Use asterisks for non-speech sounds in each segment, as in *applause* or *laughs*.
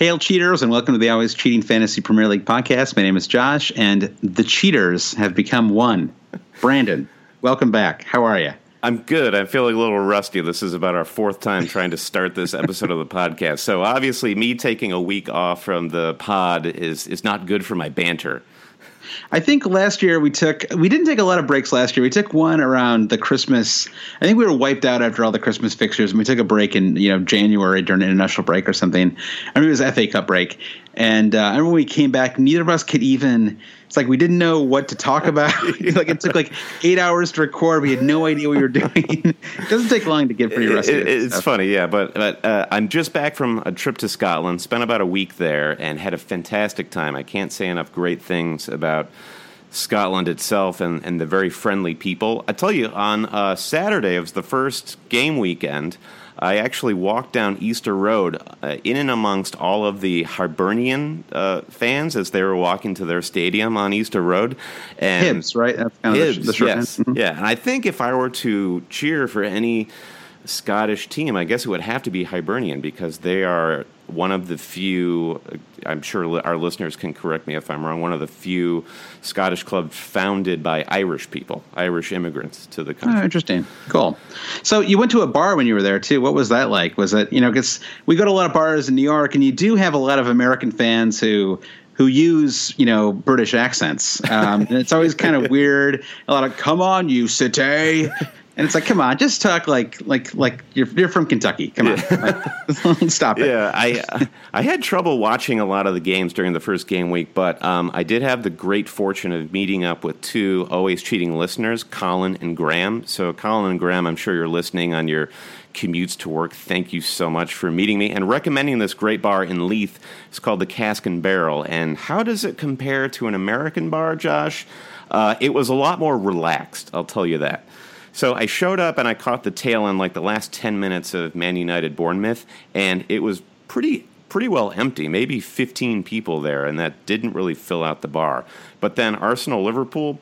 Hail, cheaters, and welcome to the Always Cheating Fantasy Premier League podcast. My name is Josh, and the cheaters have become one. Brandon, welcome back. How are you? I'm good. I'm feeling a little rusty. This is about our fourth time trying to start this episode of the podcast. So obviously, me taking a week off from the pod is is not good for my banter. I think last year we took we didn't take a lot of breaks last year. We took one around the Christmas. I think we were wiped out after all the Christmas fixtures, and we took a break in you know January during an international break or something. I mean, it was FA Cup break, and uh, I remember when we came back, neither of us could even. It's like we didn't know what to talk about. *laughs* like it took like eight hours to record. We had no idea what we were doing. *laughs* it doesn't take long to get pretty rusty. It, it's stuff. funny, yeah. But but uh, I'm just back from a trip to Scotland. Spent about a week there and had a fantastic time. I can't say enough great things about. Scotland itself and, and the very friendly people. I tell you, on uh, Saturday, it was the first game weekend. I actually walked down Easter Road uh, in and amongst all of the Hibernian uh, fans as they were walking to their stadium on Easter Road. And Hibs, right? That's kind Hibs, of the, the yes. Mm-hmm. Yeah, and I think if I were to cheer for any Scottish team, I guess it would have to be Hibernian because they are one of the few, I'm sure our listeners can correct me if I'm wrong, one of the few Scottish clubs founded by Irish people, Irish immigrants to the country. Oh, interesting. Cool. So you went to a bar when you were there too. What was that like? Was it, you know, because we go to a lot of bars in New York and you do have a lot of American fans who who use you know British accents, um, and it's always kind of *laughs* weird. A lot of "Come on, you city," And it's like, come on, just talk like like like you're you're from Kentucky. Come on, like, *laughs* stop it. Yeah, I I had trouble watching a lot of the games during the first game week, but um, I did have the great fortune of meeting up with two always cheating listeners, Colin and Graham. So Colin and Graham, I'm sure you're listening on your commutes to work. Thank you so much for meeting me and recommending this great bar in Leith. It's called the Cask and Barrel. And how does it compare to an American bar, Josh? Uh, it was a lot more relaxed. I'll tell you that. So I showed up and I caught the tail end like the last 10 minutes of Man United Bournemouth, and it was pretty pretty well empty, maybe 15 people there, and that didn't really fill out the bar. But then Arsenal Liverpool,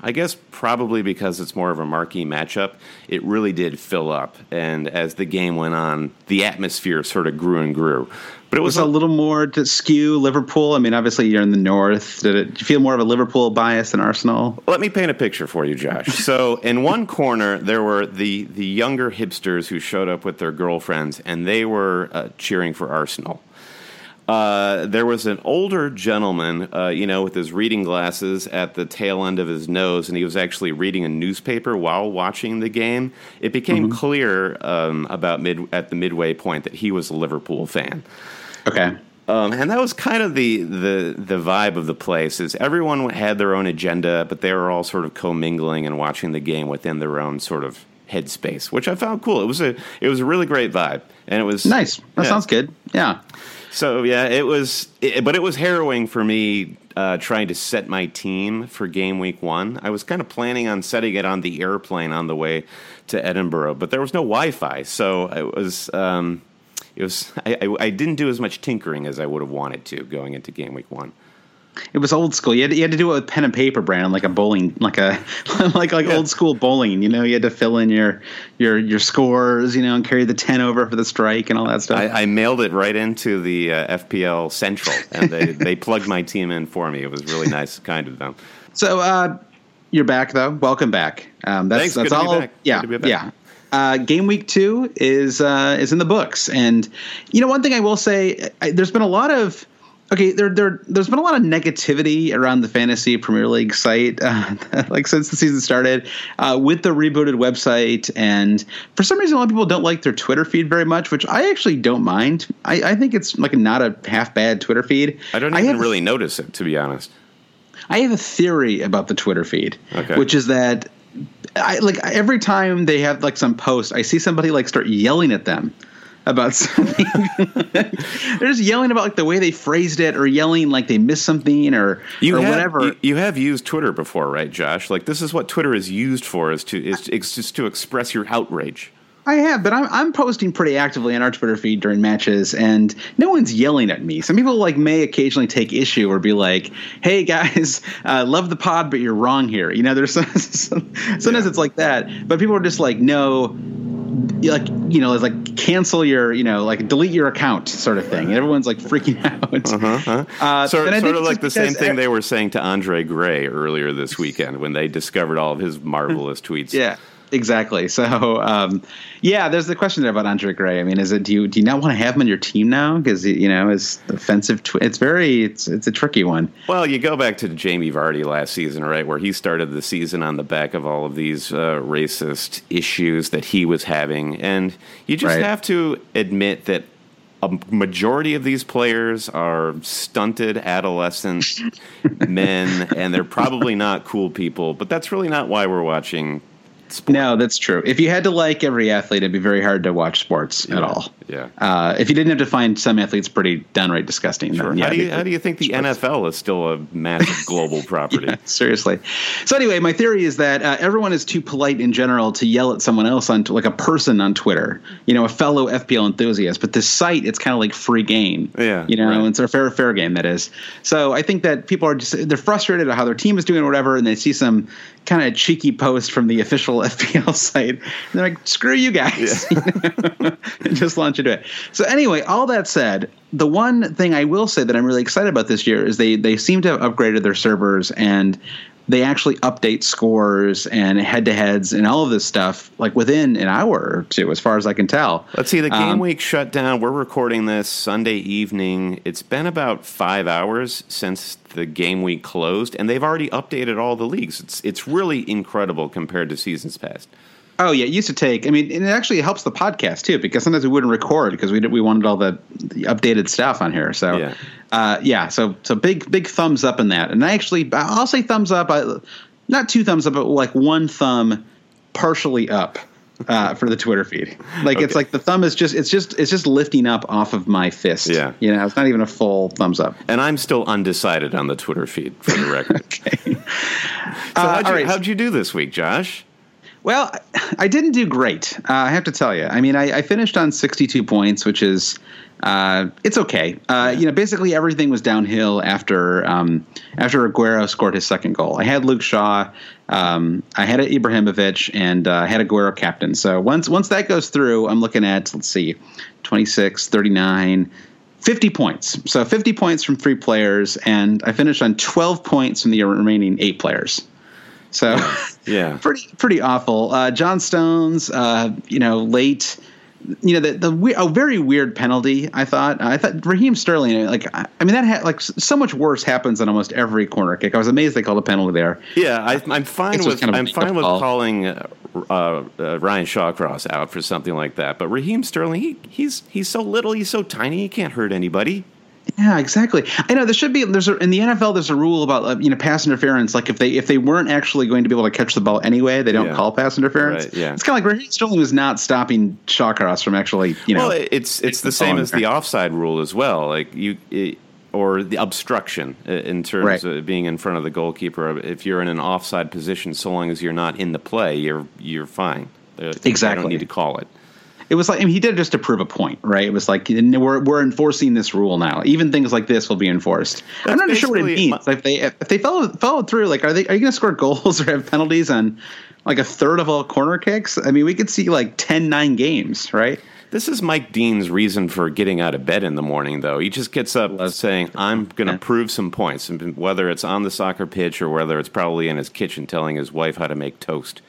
I guess probably because it's more of a marquee matchup, it really did fill up. And as the game went on, the atmosphere sort of grew and grew. But it was, was a, little more to skew Liverpool. I mean, obviously you're in the north. Did it did you feel more of a Liverpool bias than Arsenal? Let me paint a picture for you, Josh. *laughs* so in one corner there were the the younger hipsters who showed up with their girlfriends, and they were uh, cheering for Arsenal. Uh, there was an older gentleman, uh, you know, with his reading glasses at the tail end of his nose, and he was actually reading a newspaper while watching the game. It became mm-hmm. clear um, about mid at the midway point that he was a Liverpool fan. Okay. Um, and that was kind of the, the the vibe of the place. Is everyone had their own agenda, but they were all sort of commingling and watching the game within their own sort of headspace, which I found cool. It was a it was a really great vibe, and it was nice. That yeah. sounds good. Yeah. So yeah, it was, it, but it was harrowing for me uh, trying to set my team for game week one. I was kind of planning on setting it on the airplane on the way to Edinburgh, but there was no Wi-Fi, so it was um, it was I, I, I didn't do as much tinkering as I would have wanted to going into game week one. It was old school. You had, you had to do it with pen and paper, Brandon, like a bowling, like a *laughs* like like yeah. old school bowling. You know, you had to fill in your your your scores, you know, and carry the ten over for the strike and all that stuff. I, I mailed it right into the uh, FPL Central, and they *laughs* they plugged my team in for me. It was really nice, kind of them. So uh, you're back though. Welcome back. Um, that's Thanks, that's all. Yeah, yeah. Uh, game week two is uh, is in the books, and you know one thing I will say, I, there's been a lot of okay, there, there, there's been a lot of negativity around the fantasy Premier League site, uh, *laughs* like since the season started, uh, with the rebooted website, and for some reason, a lot of people don't like their Twitter feed very much, which I actually don't mind. I, I think it's like not a half bad Twitter feed. I don't even I really notice it, to be honest. I have a theory about the Twitter feed, okay. which is that I like every time they have like some post, I see somebody like start yelling at them about *laughs* something. They're just yelling about like the way they phrased it, or yelling like they missed something, or you or have, whatever. You, you, have used Twitter before, right, Josh? Like this is what Twitter is used for is to is, is just to express your outrage. I have, but I'm I'm posting pretty actively on our Twitter feed during matches, and no one's yelling at me. Some people like may occasionally take issue or be like, "Hey guys, *laughs* uh, love the pod, but you're wrong here." You know, there's *laughs* some sometimes yeah. it's like that, but people are just like, "No, like you know, it's like cancel your, you know, like delete your account sort of thing. And everyone's like freaking *laughs* out. Uh-huh, uh-huh. Uh, so, sort of like the same thing they were saying to Andre Gray earlier this weekend when they discovered all of his marvelous tweets. Yeah, exactly. So, um, yeah, there's the question there about Andre Gray. I mean, is it do you do you not want to have him on your team now because you know his offensive? Tw- it's very it's it's a tricky one. Well, you go back to Jamie Vardy last season, right, where he started the season on the back of all of these uh, racist issues that he was having, and you just right. have to admit that a majority of these players are stunted adolescent *laughs* men, and they're probably not cool people. But that's really not why we're watching sport. No, that's true. If you had to like every athlete, it'd be very hard to watch sports yeah. at all. Yeah. Uh, if you didn't have to find some athletes pretty downright disgusting, sure. then, yeah, how, do you, how do you think the sports. NFL is still a massive global *laughs* property? yeah, seriously. So anyway, my theory is that uh, everyone is too polite in general to yell at someone else on like a person on Twitter, you know, a fellow FPL enthusiast. But this site, it's kind of like free game. Yeah. You know, right. it's a fair fair game that is. So I think that people are just they're frustrated at how their team is doing or whatever, and they see some kind of cheeky post from the official *laughs* FPL site. And they're like, screw you guys. Yeah. and *laughs* just launch into it. So anyway, all that said, the one thing I will say that I'm really excited about this year is they they seem to have upgraded their servers and they actually update scores and head to heads and all of this stuff like within an hour or two, as far as I can tell. Let's see, the game um, week shut down. We're recording this Sunday evening. It's been about five hours since the game week closed, and they've already updated all the leagues. It's it's really incredible compared to seasons past. Oh yeah, it used to take. I mean, and it actually helps the podcast too because sometimes we wouldn't record because we we wanted all the, the updated stuff on here. So yeah, uh, yeah. So so big big thumbs up in that. And I actually I'll say thumbs up. I, not two thumbs up, but like one thumb partially up uh, for the Twitter feed. Like okay. it's like the thumb is just it's just it's just lifting up off of my fist. Yeah, you know, it's not even a full thumbs up. And I'm still undecided on the Twitter feed for the record. *laughs* okay. So uh, how'd, you, right. how'd you do this week, Josh? Well, I didn't do great. Uh, I have to tell you. I mean, I, I finished on 62 points, which is uh, it's okay. Uh, you know, basically everything was downhill after um, after Aguero scored his second goal. I had Luke Shaw, um, I had Ibrahimovic, and uh, I had Aguero captain. So once once that goes through, I'm looking at let's see, 26, 39. 50 points. So 50 points from three players, and I finished on 12 points from the remaining eight players. So *laughs* yeah, *laughs* pretty pretty awful. Uh, John Stones, uh, you know, late. You know the the a very weird penalty. I thought. I thought Raheem Sterling. Like I mean that ha- like so much worse happens on almost every corner kick. I was amazed they called a penalty there. Yeah, I, am fine with kind of I'm fine with call. calling uh, uh, Ryan Shawcross out for something like that. But Raheem Sterling, he, he's he's so little, he's so tiny, he can't hurt anybody. Yeah, exactly. I know there should be there's a, in the NFL there's a rule about uh, you know pass interference. Like if they if they weren't actually going to be able to catch the ball anyway, they don't yeah. call pass interference. Right, yeah, it's kind of like Raheem Sterling was not stopping Shawcross from actually you know. Well, it's it's the same as the offside rule as well. Like you. It, or the obstruction uh, in terms Right. of being in front of the goalkeeper. If you're in an offside position, so long as you're not in the play, you're you're fine. Exactly. I Exactly. don't need to call it. It was like I mean, he did it just to prove a point, right? It was like we're we're enforcing this rule now. Even things like this will be enforced. I'm not sure what it basically means. if they if they follow follow through, like are they are you going to score goals *laughs* or have penalties on like a third of all corner kicks? I mean, we could see like 10-9 games, right? This is Mike Dean's reason for getting out of bed in the morning, though. He just gets up saying, I'm going to Yeah. prove some points, and whether it's on the soccer pitch or whether it's probably in his kitchen telling his wife how to make toast.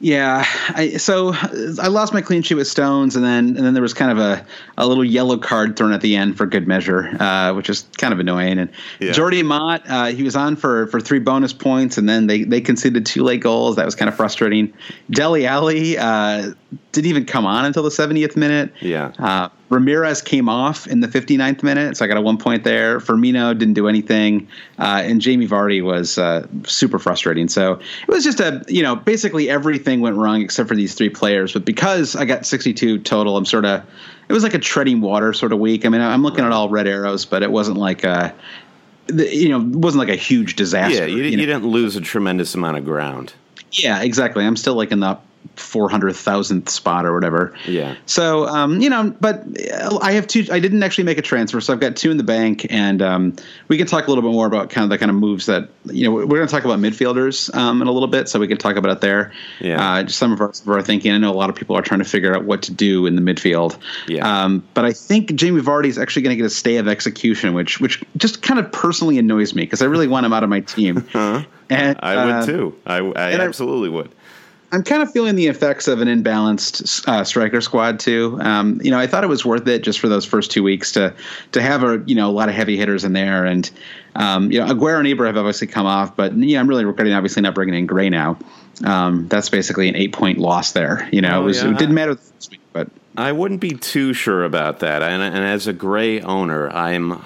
Yeah, I, so I lost my clean sheet with Stones, and then and then there was kind of a, a little yellow card thrown at the end for good measure, uh, which is kind of annoying. And Yeah. Jordi Amat, uh, he was on for, for three bonus points, and then they, they conceded two late goals. That was kind of frustrating. Dele Alli uh, didn't even come on until the 70th minute. Yeah. Uh, Ramirez came off in the 59th minute, so I got a one point there. Firmino didn't do anything, uh, and Jamie Vardy was uh, super frustrating. So it was just a, you know, basically everything went wrong except for these three players. But because I got 62 total, I'm sort of, it was like a treading water sort of week. I mean, I'm looking at all red arrows, but it wasn't like a, you know, it wasn't like a huge disaster. Yeah, you, you you didn't lose a tremendous amount of ground. Yeah, exactly. I'm still like in the 400,000th spot or whatever. Yeah. So, um, you know, but uh, I have two. I didn't actually make a transfer, so I've got two in the bank, and um, we can talk a little bit more about kind of the kind of moves that you know. We're going to talk about midfielders um, in a little bit, so we can talk about it there. Yeah. Uh, just some of our, of our thinking. I know a lot of people are trying to figure out what to do in the midfield. Yeah. Um, but I think Jamie Vardy is actually going to get a stay of execution, which which just kind of personally annoys me because I really want him out of my team. *laughs* And, I uh, would too. I, I and I- absolutely would. I'm kind of feeling the effects of an imbalanced uh, striker squad too. Um, you know, I thought it was worth it just for those first two weeks to to have a you know a lot of heavy hitters in there, and um, you know Aguero and Ibra have obviously come off, but yeah, I'm really regretting obviously not bringing in Gray now. Um, that's basically an eight point loss there. You know, Oh, it, was, yeah. it didn't matter this week, but I wouldn't be too sure about that. And, and as a Gray owner, I'm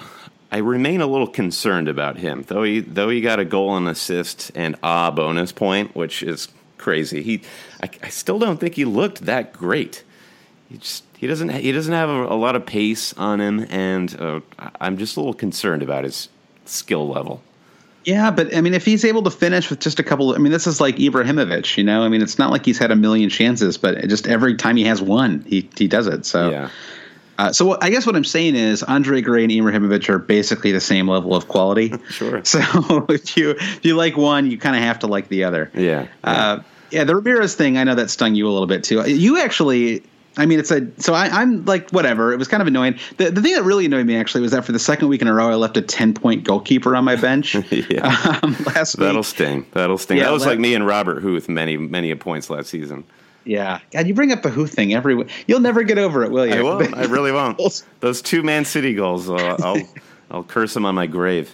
I remain a little concerned about him. Though he though he got a goal and assist and a bonus point, which is crazy. He I, I still don't think he looked that great. He just he doesn't he doesn't have a, a lot of pace on him, and uh, I'm just a little concerned about his skill level. Yeah, but I mean, if he's able to finish with just a couple, I mean, this is like Ibrahimovic, you know. I mean, it's not like he's had a million chances, but just every time he has one, he he does it. So, Yeah. uh, so I guess what I'm saying is Andre Gray and Ibrahimovic are basically the same level of quality. *laughs* Sure. *laughs* So if you if you like one, you kind of have to like the other. Yeah. Uh, yeah, the Ramirez thing, I know that stung you a little bit too. You actually, I mean, it's a so I, I'm like whatever. It was kind of annoying. The the thing that really annoyed me actually was that for the second week in a row, I left a ten point goalkeeper on my bench. *laughs* Yeah. *laughs* um, last That'll week. sting. That'll sting. Yeah, that was like me and Robert Huth many many points last season. Yeah, God, you bring up the Huth thing every. week. You'll never get over it, will you? I won't. I really won't. *laughs* Those two Man City goals, uh, I'll I'll curse them on my grave.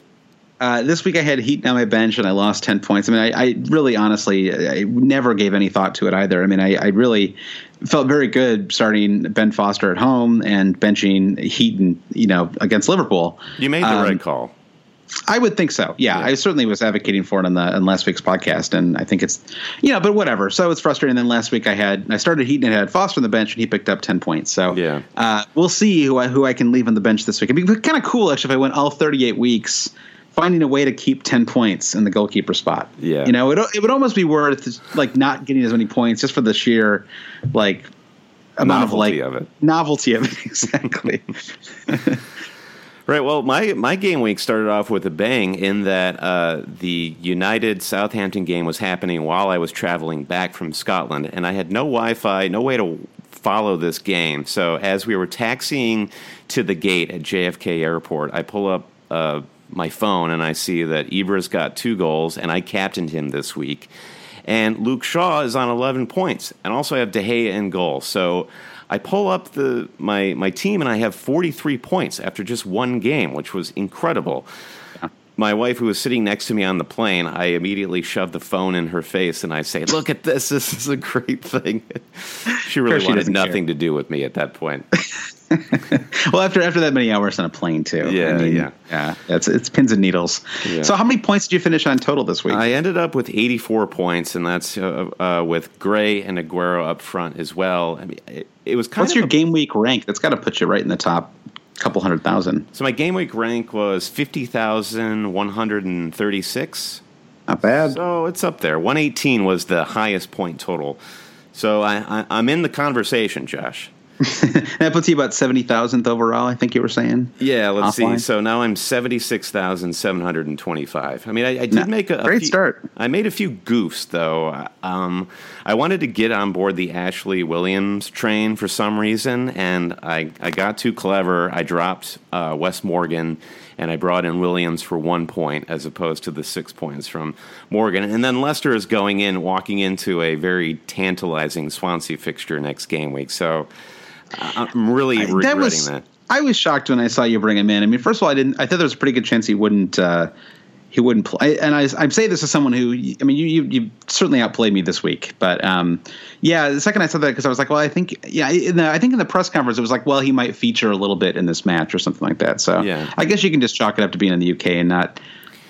Uh, this week I had Heat on my bench and I lost ten points. I mean, I, I really, honestly, I never gave any thought to it either. I mean, I, I really felt very good starting Ben Foster at home and benching Heaton, you know, against Liverpool. You made the Um, right call. I would think so. Yeah, Yeah. I certainly was advocating for it on the on last week's podcast, and I think it's, you know, but whatever. So it's frustrating. Then last week I had I started Heaton and had Foster on the bench, and he picked up ten points. So Yeah. uh, we'll see who I who I can leave on the bench this week. It'd be kind of cool actually if I went all thirty eight weeks. Finding a way to keep ten points in the goalkeeper spot, Yeah. you know, it it would almost be worth like not getting as many points just for the sheer like amount of like Novelty of it. novelty of it *laughs* exactly. *laughs* Right. Well, my my game week started off with a bang in that uh, the United Southampton game was happening while I was traveling back from Scotland, and I had no Wi-Fi, no way to follow this game. So as we were taxiing to the gate at JFK Airport, I pull up uh, my phone and I see that Ibra's got two goals, and I captained him this week. And Luke Shaw is on 11 points, and also I have De Gea in goal. So I pull up the my my team, and I have 43 points after just one game, which was incredible. My wife, who was sitting next to me on the plane, I immediately shoved the phone in her face, and I say, "Look at this! This is a great thing." *laughs* she really she wanted doesn't care. nothing to do with me at that point. *laughs* *laughs* well, after after that many hours on a plane too. Yeah, yeah. yeah. It's it's pins and needles. Yeah. So, how many points did you finish on total this week? I ended up with 84 points, and that's uh, uh, with Gray and Aguero up front as well. I mean, it, it was kind of What's of your a- game week rank? That's got to put you right in the top couple hundred thousand. So my game week rank was fifty thousand one hundred and thirty six. Not bad. So it's up there. One eighteen was the highest point total. So I, I, I'm in the conversation, Josh. *laughs* that puts you about seventy thousandth overall. I think you were saying. Yeah, let's Offline. see. So now I'm seventy six thousand seven hundred and twenty five. I mean, I, I did Nah, make a, a great few- start. I made a few goofs though. Um, I wanted to get on board the Ashley Williams train for some reason, and I I got too clever. I dropped uh, Wes Morgan. And I brought in Williams for one point as opposed to the six points from Morgan. And then Leicester is going in, walking into a very tantalizing Swansea fixture next game week. So I'm really regretting that was. that. I was shocked when I saw you bring him in. I mean, first of all, I didn't. I thought there was a pretty good chance he wouldn't. Uh, he wouldn't play. And I, I say this as someone who. I mean, you you, you certainly outplayed me this week. But um, yeah, the second I said that because I was like, well, I think yeah, in the, I think in the press conference it was like, well, he might feature a little bit in this match or something like that. So Yeah. I guess you can just chalk it up to being in the UK and not.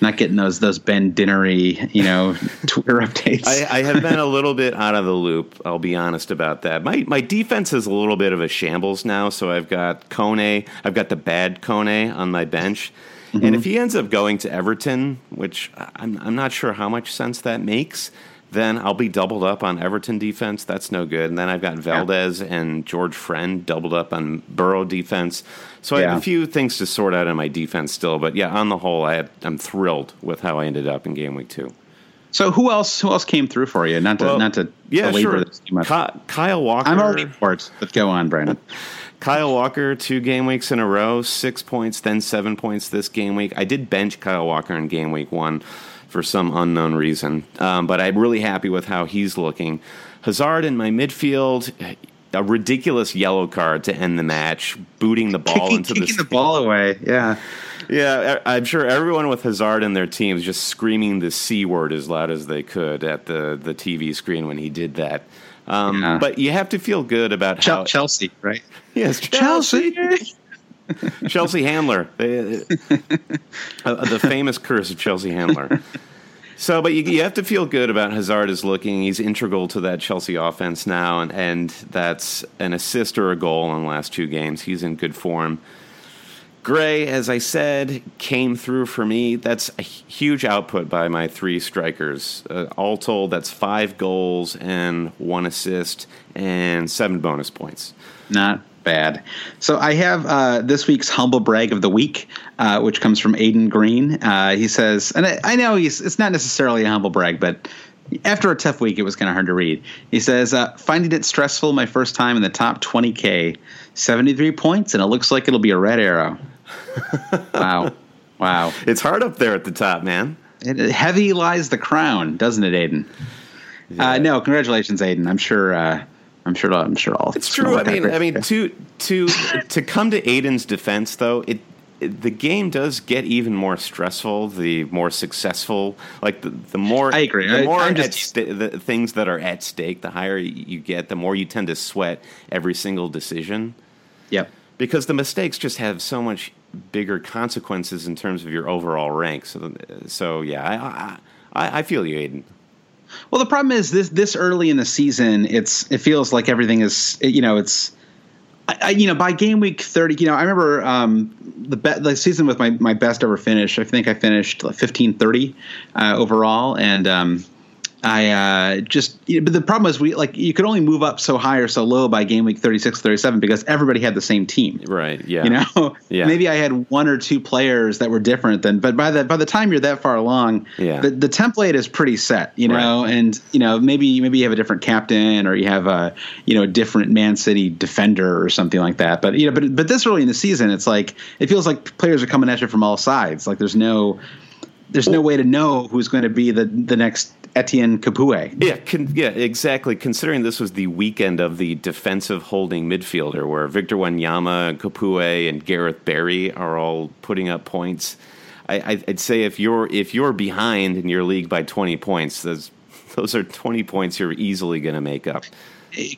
Not getting those those Ben Dinnery, you know, *laughs* Twitter updates. I, I have been a little bit out of the loop. I'll be honest about that. My my defense is a little bit of a shambles now. So I've got Kone, I've got the bad Kone on my bench, and mm-hmm. if he ends up going to Everton, which I'm I'm not sure how much sense that makes, then I'll be doubled up on Everton defense. That's no good. And then I've got Valdés and George Friend doubled up on Boro defense. So I have a few things to sort out in my defense still. But yeah, on the whole, I had, I'm thrilled with how I ended up in game week two. so who else? Who else came through for you? Not to Well, not to Yeah, sure. this too much. Kyle Walker. I'm already for it, but go on, Brandon. *laughs* *laughs* Kyle Walker, two game weeks in a row, six points, then seven points this game week. I did bench Kyle Walker in game week one for some unknown reason, um, but I'm really happy with how he's looking. Hazard in my midfield, a ridiculous yellow card to end the match, booting the ball kicking, into the kicking the ball away. Yeah. yeah, I'm sure everyone with Hazard in their team is just screaming the c word as loud as they could at the the TV screen when he did that. Um, Yeah. But you have to feel good about how Chelsea, right? yes, *laughs* Chelsea Chelsea Handler, *laughs* uh, the famous curse of Chelsea Handler. *laughs* So, but you, you have to feel good about Hazard is looking. He's integral to that Chelsea offense now, and, and that's an assist or a goal in the last two games. He's in good form. Gray, as I said, came through for me. That's a huge output by my three strikers. Uh, all told, that's five goals and one assist and seven bonus points. Not bad. So I have uh, this week's humble brag of the week, uh, which comes from Aiden Green. Uh, he says, and I, I know he's it's not necessarily a humble brag, but after a tough week, it was kind of hard to read. He says, uh, finding it stressful my first time in the top 20K, 73 points, and it looks like it'll be a red arrow. *laughs* wow. Wow. It's hard up there at the top, man. It, heavy lies the crown, doesn't it, Aiden? Uh, no, congratulations, Aiden. I'm sure. I'm sure. I'm sure all. It's true. I mean, I mean, to to to come to Aiden's defense, though, it, it the game does get even more stressful. The more successful, like the, the more I agree. The I- more I'm at just- sta- the things that are at stake, the higher you get, the more you tend to sweat every single decision Yep. because the mistakes just have so much bigger consequences in terms of your overall rank. So, so yeah, I I, I feel you, Aiden. Well, the problem is this this early in the season, it's it feels like everything is you know it's. I, you know, by game week thirty, you know, I remember um, the be- the season with my, my best ever finish. I think I finished fifteen thirty uh, overall, and um, I uh, just. You know, but the problem is we like you could only move up so high or so low by game week 36, 37 because everybody had the same team. Right? Yeah. You know, Yeah. maybe I had one or two players that were different than, but by the by the time you're that far along, Yeah. the, the template is pretty set. You know, Right. and you know maybe maybe you have a different captain or you have a you know a different Man City defender or something like that. But you know, but but this early in the season, it's like it feels like players are coming at you from all sides. Like there's no there's no way to know who's going to be the the next Etienne Capoue. Yeah, con- yeah, exactly. Considering this was the weekend of the defensive holding midfielder, where Victor Wanyama, Capoue, and Gareth Barry are all putting up points, I, I'd say if you're if you're behind in your league by twenty points, those those are twenty points you're easily going to make up.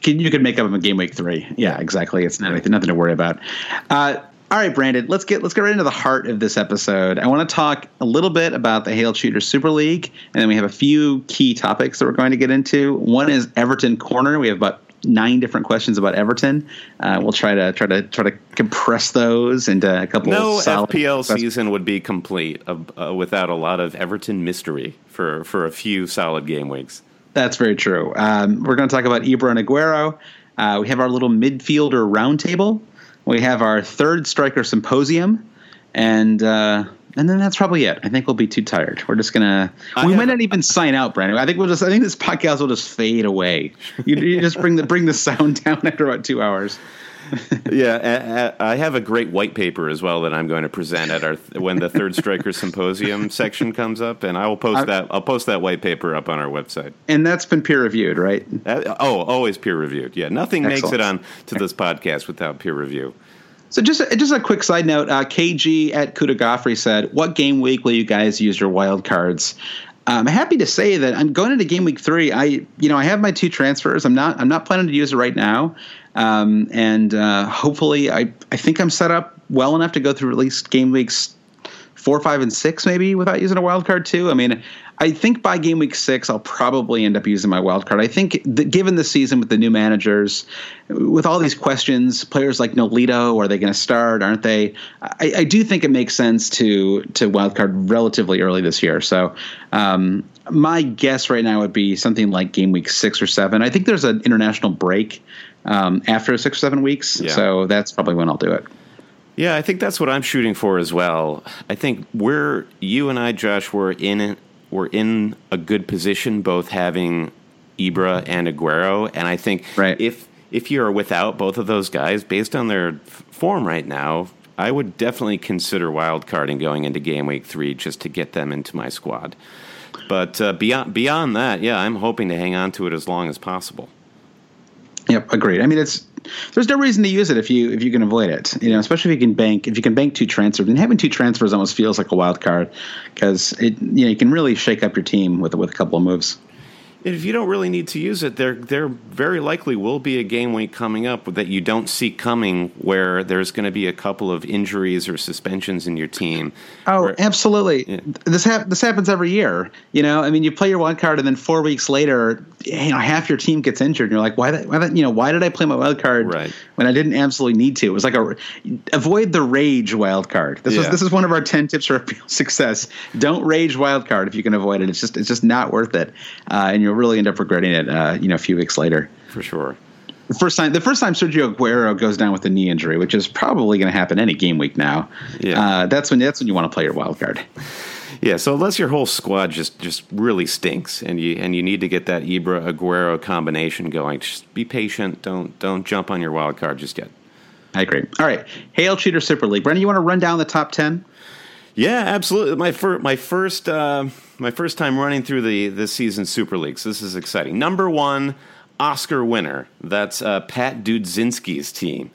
Can, you can make up in game week three. Yeah, exactly. It's not, nothing to worry about. Uh, all right, Brandon. Let's get let's get right into the heart of this episode. I want to talk a little bit about the Hail Cheater Super League, and then we have a few key topics that we're going to get into. One is Everton Corner. We have about nine different questions about Everton. Uh, we'll try to try to try to compress those into a couple. No solid FPL questions. season would be complete uh, uh, without a lot of Everton mystery for for a few solid game weeks. That's very true. Um, we're going to talk about Ibra and Aguero. Uh, we have our little midfielder roundtable. We have our third striker symposium, and uh, and then that's probably it. I think we'll be too tired. We're just gonna. I we might not even sign out, Brandon. I think we'll just. I think this podcast will just fade away. You, you just bring the bring the sound *laughs* down after about two hours. *laughs* yeah, I, I have a great white paper as well that I'm going to present at our when the third striker *laughs* symposium section comes up, and I will post that. I'll post that white paper up on our website. And that's been peer reviewed, right? Uh, oh, always peer reviewed. Yeah, nothing makes it on to this podcast without peer review. So just just a quick side note, uh, KG at Kuda Goffrey said, "What game week will you guys use your wild cards?" I'm happy to say that I'm going into game week three. I you know I have my two transfers. I'm not I'm not planning to use it right now, um, and uh, hopefully I I think I'm set up well enough to go through at least game weeks four, five, and six maybe without using a wild card too. I mean, I think by game week six, I'll probably end up using my wild card. I think that given the season with the new managers, with all these questions, players like Nolito, are they going to start? Aren't they? I, I do think it makes sense to to wild card relatively early this year. So. Um, my guess right now would be something like game week six or seven. I think there's an international break um, after six or seven weeks, Yeah. so that's probably when I'll do it. Yeah, I think that's what I'm shooting for as well. I think we're you and I, Josh, we're in we're in a good position, both having Ibra and Aguero, and I think Right. if if you're without both of those guys, based on their form right now, I would definitely consider wild carding going into game week three just to get them into my squad. But uh, beyond beyond that, yeah, I'm hoping to hang on to it as long as possible. Yep, agreed. I mean, it's there's no reason to use it if you if you can avoid it. You know, especially if you can bank if you can bank two transfers. And having two transfers almost feels like a wild card because it you know you can really shake up your team with with a couple of moves. If you don't really need to use it, there there very likely will be a game week coming up that you don't see coming, where there's going to be a couple of injuries or suspensions in your team. Oh, Where- absolutely. This hap- this happens every year. You know, I mean, you play your wild card, and then four weeks later, you know, half your team gets injured, and you're like, why? That, why that? You know, why did I play my wild card Right. when I didn't absolutely need to? It was like a avoid the rage wild card. This is this is one of our ten tips for *laughs* success. Don't rage wild card if you can avoid it. It's just it's just not worth it, uh, and you'll really end up regretting it. Uh, you know, a few weeks later. for sure. The first time, the first time Sergio Aguero goes down with a knee injury, which is probably going to happen any game week now. Yeah. Uh, that's when that's when you want to play your wild card. *laughs* Yeah, so unless your whole squad just just really stinks, and you and you need to get that Ibra Aguero combination going, just be patient. Don't don't jump on your wild card just yet. I agree. All right, Hail Cheater Super League. Brandon, you want to run down the top ten? Yeah, absolutely. My first, my first, uh, my first time running through the this season's Super Leagues. This is exciting. Number one, Oscar winner. That's uh, Pat Dudzinski's team.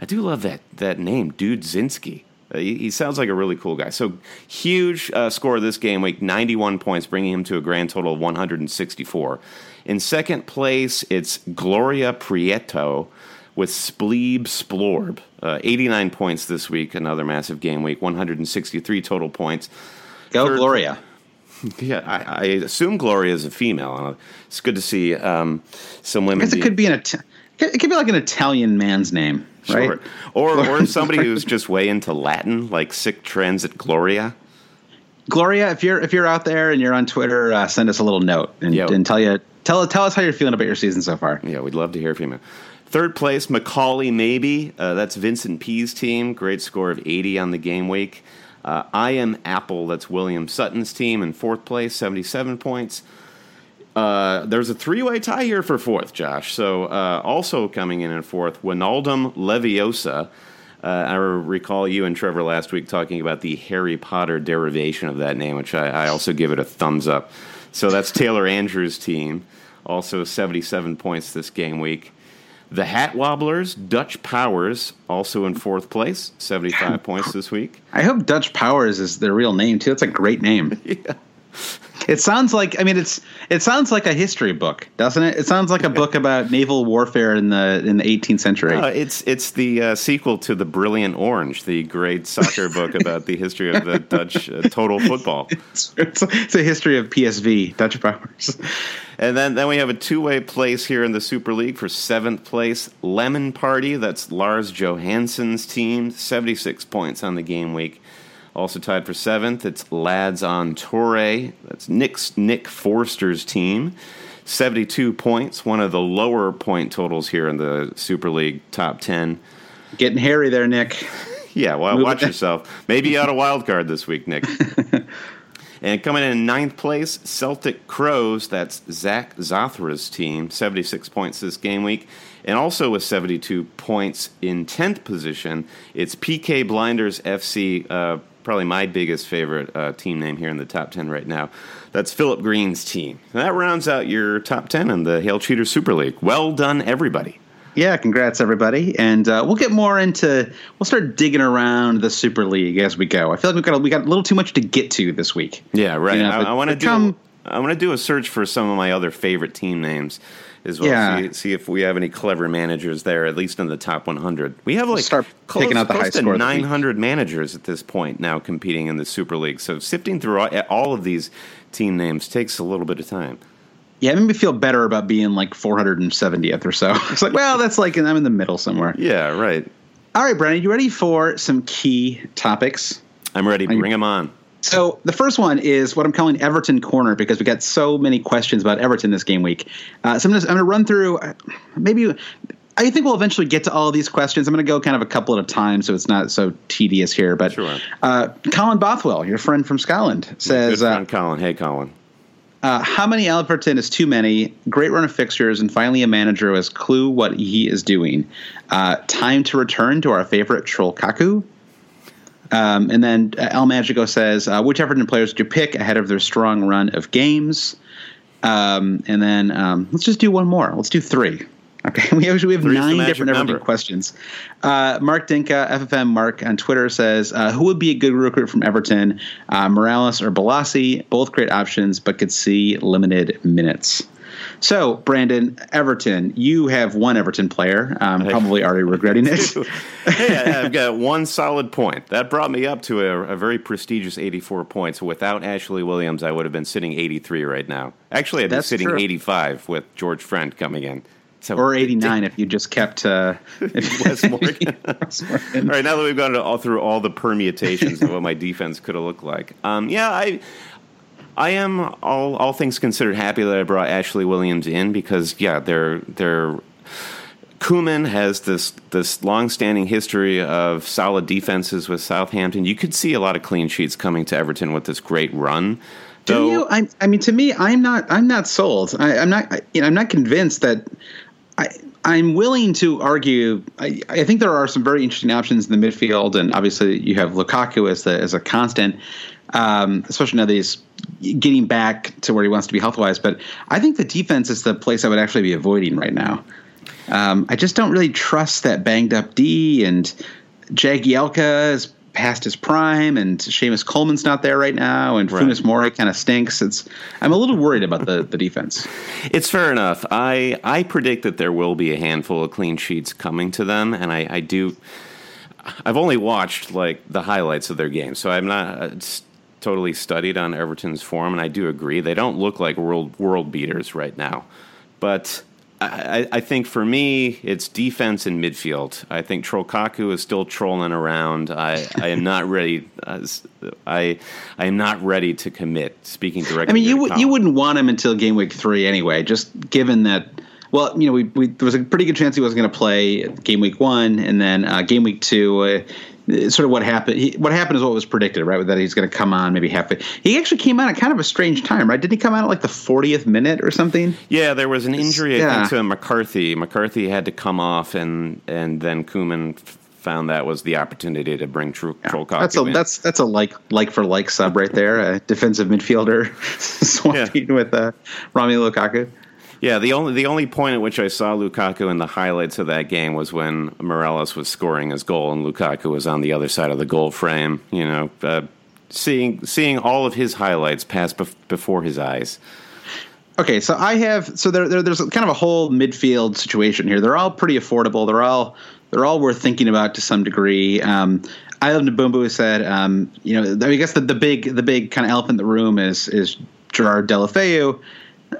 I do love that that name, Dudzinski. Uh, he, he sounds like a really cool guy. So huge uh, score this game week, 91 points, bringing him to a grand total of 164. In second place, it's Gloria Prieto with Spleeb Splorb. Uh, 89 points this week, another massive game week, 163 total points. Go Third- Gloria. *laughs* Yeah, I, I assume Gloria is a female. It's good to see um, some I women. guess it be- could be an It- it could be like an Italian man's name, right? Sure. Or, or *laughs* somebody who's just way into Latin, like sic transit Gloria. Gloria, if you're if you're out there and you're on Twitter, uh, send us a little note and, Yeah. and tell you tell tell us how you're feeling about your season so far. Yeah, we'd love to hear from you. Third place, Macaulay Maybe. Uh, that's Vincent P's team. Great score of 80 on the game week. Uh, I am Apple. That's William Sutton's team in fourth place, 77 points. Uh, there's a three-way tie here for fourth, Josh. So uh, also coming in in fourth, Wijnaldum Leviosa. Uh, I recall you and Trevor last week talking about the Harry Potter derivation of that name, which I, I also give it a thumbs up. So that's Taylor Andrews' team, also 77 points this game week. The Hat Wobblers, Dutch Powers, also in fourth place, 75 points this week. I hope Dutch Powers is their real name too. That's a great name. *laughs* Yeah. It sounds like I mean it's it sounds like a history book, doesn't it? It sounds like a book about naval warfare in the in the 18th century. Uh, it's it's the uh, sequel to the Brilliant Orange, the great soccer book about the history of the *laughs* Dutch uh, total football. It's, it's, a, it's a history of PSV, Dutch Powers. And then, then we have a two way place here in the Super League for seventh place. Lemon Party, that's Lars Johansson's team, 76 points on the game week. Also tied for seventh, it's Lads on Tour. That's Nick's Nick Forster's team. 72 points, one of the lower point totals here in the Super League top 10. Getting hairy there, Nick. *laughs* Yeah, well, watch yourself. Maybe out a *laughs* wild card this week, Nick. *laughs* and coming in ninth place, Celtic Crows. That's Zach Zothra's team, 76 points this game week. And also with 72 points in 10th position, it's PK Blinders FC, uh, probably my biggest favorite uh, team name here in the top 10 right now. That's Philip Green's team. And that rounds out your top 10 in the Hail Cheater Super League. Well done, everybody. Yeah, congrats everybody, and uh, we'll get more into. We'll start digging around the Super League as we go. I feel like we got a, we got a little too much to get to this week. Yeah, right. You know, I, I want to do. I want to do a search for some of my other favorite team names as well. Yeah. See, see, if we have any clever managers there, at least in the top 100. We have like we'll start close, picking out the high score 900 managers at this point now competing in the Super League. So sifting through all, all of these team names takes a little bit of time. Yeah, it made me feel better about being like 470th or so. *laughs* It's like, well, that's like I'm in the middle somewhere. Yeah, right. All right, Brennan, you ready for some key topics? I'm ready. Bring them on. So the first one is what I'm calling Everton Corner because we got so many questions about Everton this game week. Uh, so I'm, I'm going to run through. Uh, maybe I think we'll eventually get to all of these questions. I'm going to go kind of a couple at a time, so it's not so tedious here. But sure. uh, Colin Bothwell, your friend from Scotland, says, Good friend uh, Colin. Hey, Colin. Uh, how many Everton is too many? Great run of fixtures, and finally a manager who has clue what he is doing. Uh, time to return to our favorite Trollkaku. Um, and then uh, El Magico says, uh, which Everton players do you pick ahead of their strong run of games? Um, and then um, let's just do one more. Let's do three. Okay, *laughs* we have, we have nine different Everton questions. Uh, Mark Dinka, FFM Mark on Twitter says, uh, "Who would be a good recruit from Everton? Uh, Mirallas or Bolasie? Both great options, but could see limited minutes." So, Brandon Everton, you have one Everton player, um, probably already regretting it. *laughs* hey, I've got one solid point. That brought me up to a, a, very prestigious 84 points. Without Ashley Williams, I would have been sitting 83 right now. Actually, I'd be sitting true. 85 with George Friend coming in. So or 89 if you just kept uh, *laughs* *laughs* Wes Morgan. all right, now that we've gone all through all the permutations of what my defense could have looked like. Um, yeah, I I am all all things considered happy that I brought Ashley Williams in because yeah, they're they're Koeman has this this long-standing history of solid defenses with Southampton. You could see a lot of clean sheets coming to Everton with this great run. Do you? I, I mean, to me, I'm not. I'm not sold. I, am not. I, you know, I'm not convinced that. I, I'm willing to argue. I, I, think there are some very interesting options in the midfield, and obviously you have Lukaku as the as a constant, um, especially now that he's getting back to where he wants to be health wise. But I think the defense is the place I would actually be avoiding right now. Um, I just don't really trust that banged up D and Jagielka is past his prime, and Seamus Coleman's not there right now, and right. Funes Mori kind of stinks. It's I'm a little worried about the, the defense. It's fair enough. I I predict that there will be a handful of clean sheets coming to them, and I, I do. I've only watched like the highlights of their game, so I'm not uh, totally studied on Everton's form, and I do agree they don't look like world world beaters right now, but I, I, think for me, it's defense and midfield. I think Trollkaku is still trolling around. I, I am not ready. I I am not ready to commit. Speaking directly, I mean, you you wouldn't want him until game week three anyway. Just given that, well, you know, we, we there was a pretty good chance he wasn't going to play game week one, and then uh, game week two. Uh, sort of what happened. He, what happened is what was predicted, right? That he's going to come on maybe halfway. He actually came on at kind of a strange time, right? Didn't he come on at like the 40th minute or something? Yeah, there was an injury yeah. to McCarthy. McCarthy had to come off, and and then Koeman found that was the opportunity to bring True yeah, Troll That's a in. that's that's a like like for like sub right there. A defensive midfielder swapping *laughs* yeah. with uh, Romelu Lukaku. Yeah, the only the only point at which I saw Lukaku in the highlights of that game was when Mirallas was scoring his goal and Lukaku was on the other side of the goal frame. You know, uh, seeing seeing all of his highlights pass bef- before his eyes. Okay, so I have so there, there, there's kind of a whole midfield situation here. They're all pretty affordable. They're all they're all worth thinking about to some degree. Um, I love Nabumbu said, um, you know, I guess the, the big the big kind of elephant in the room is is Gerard Deulofeu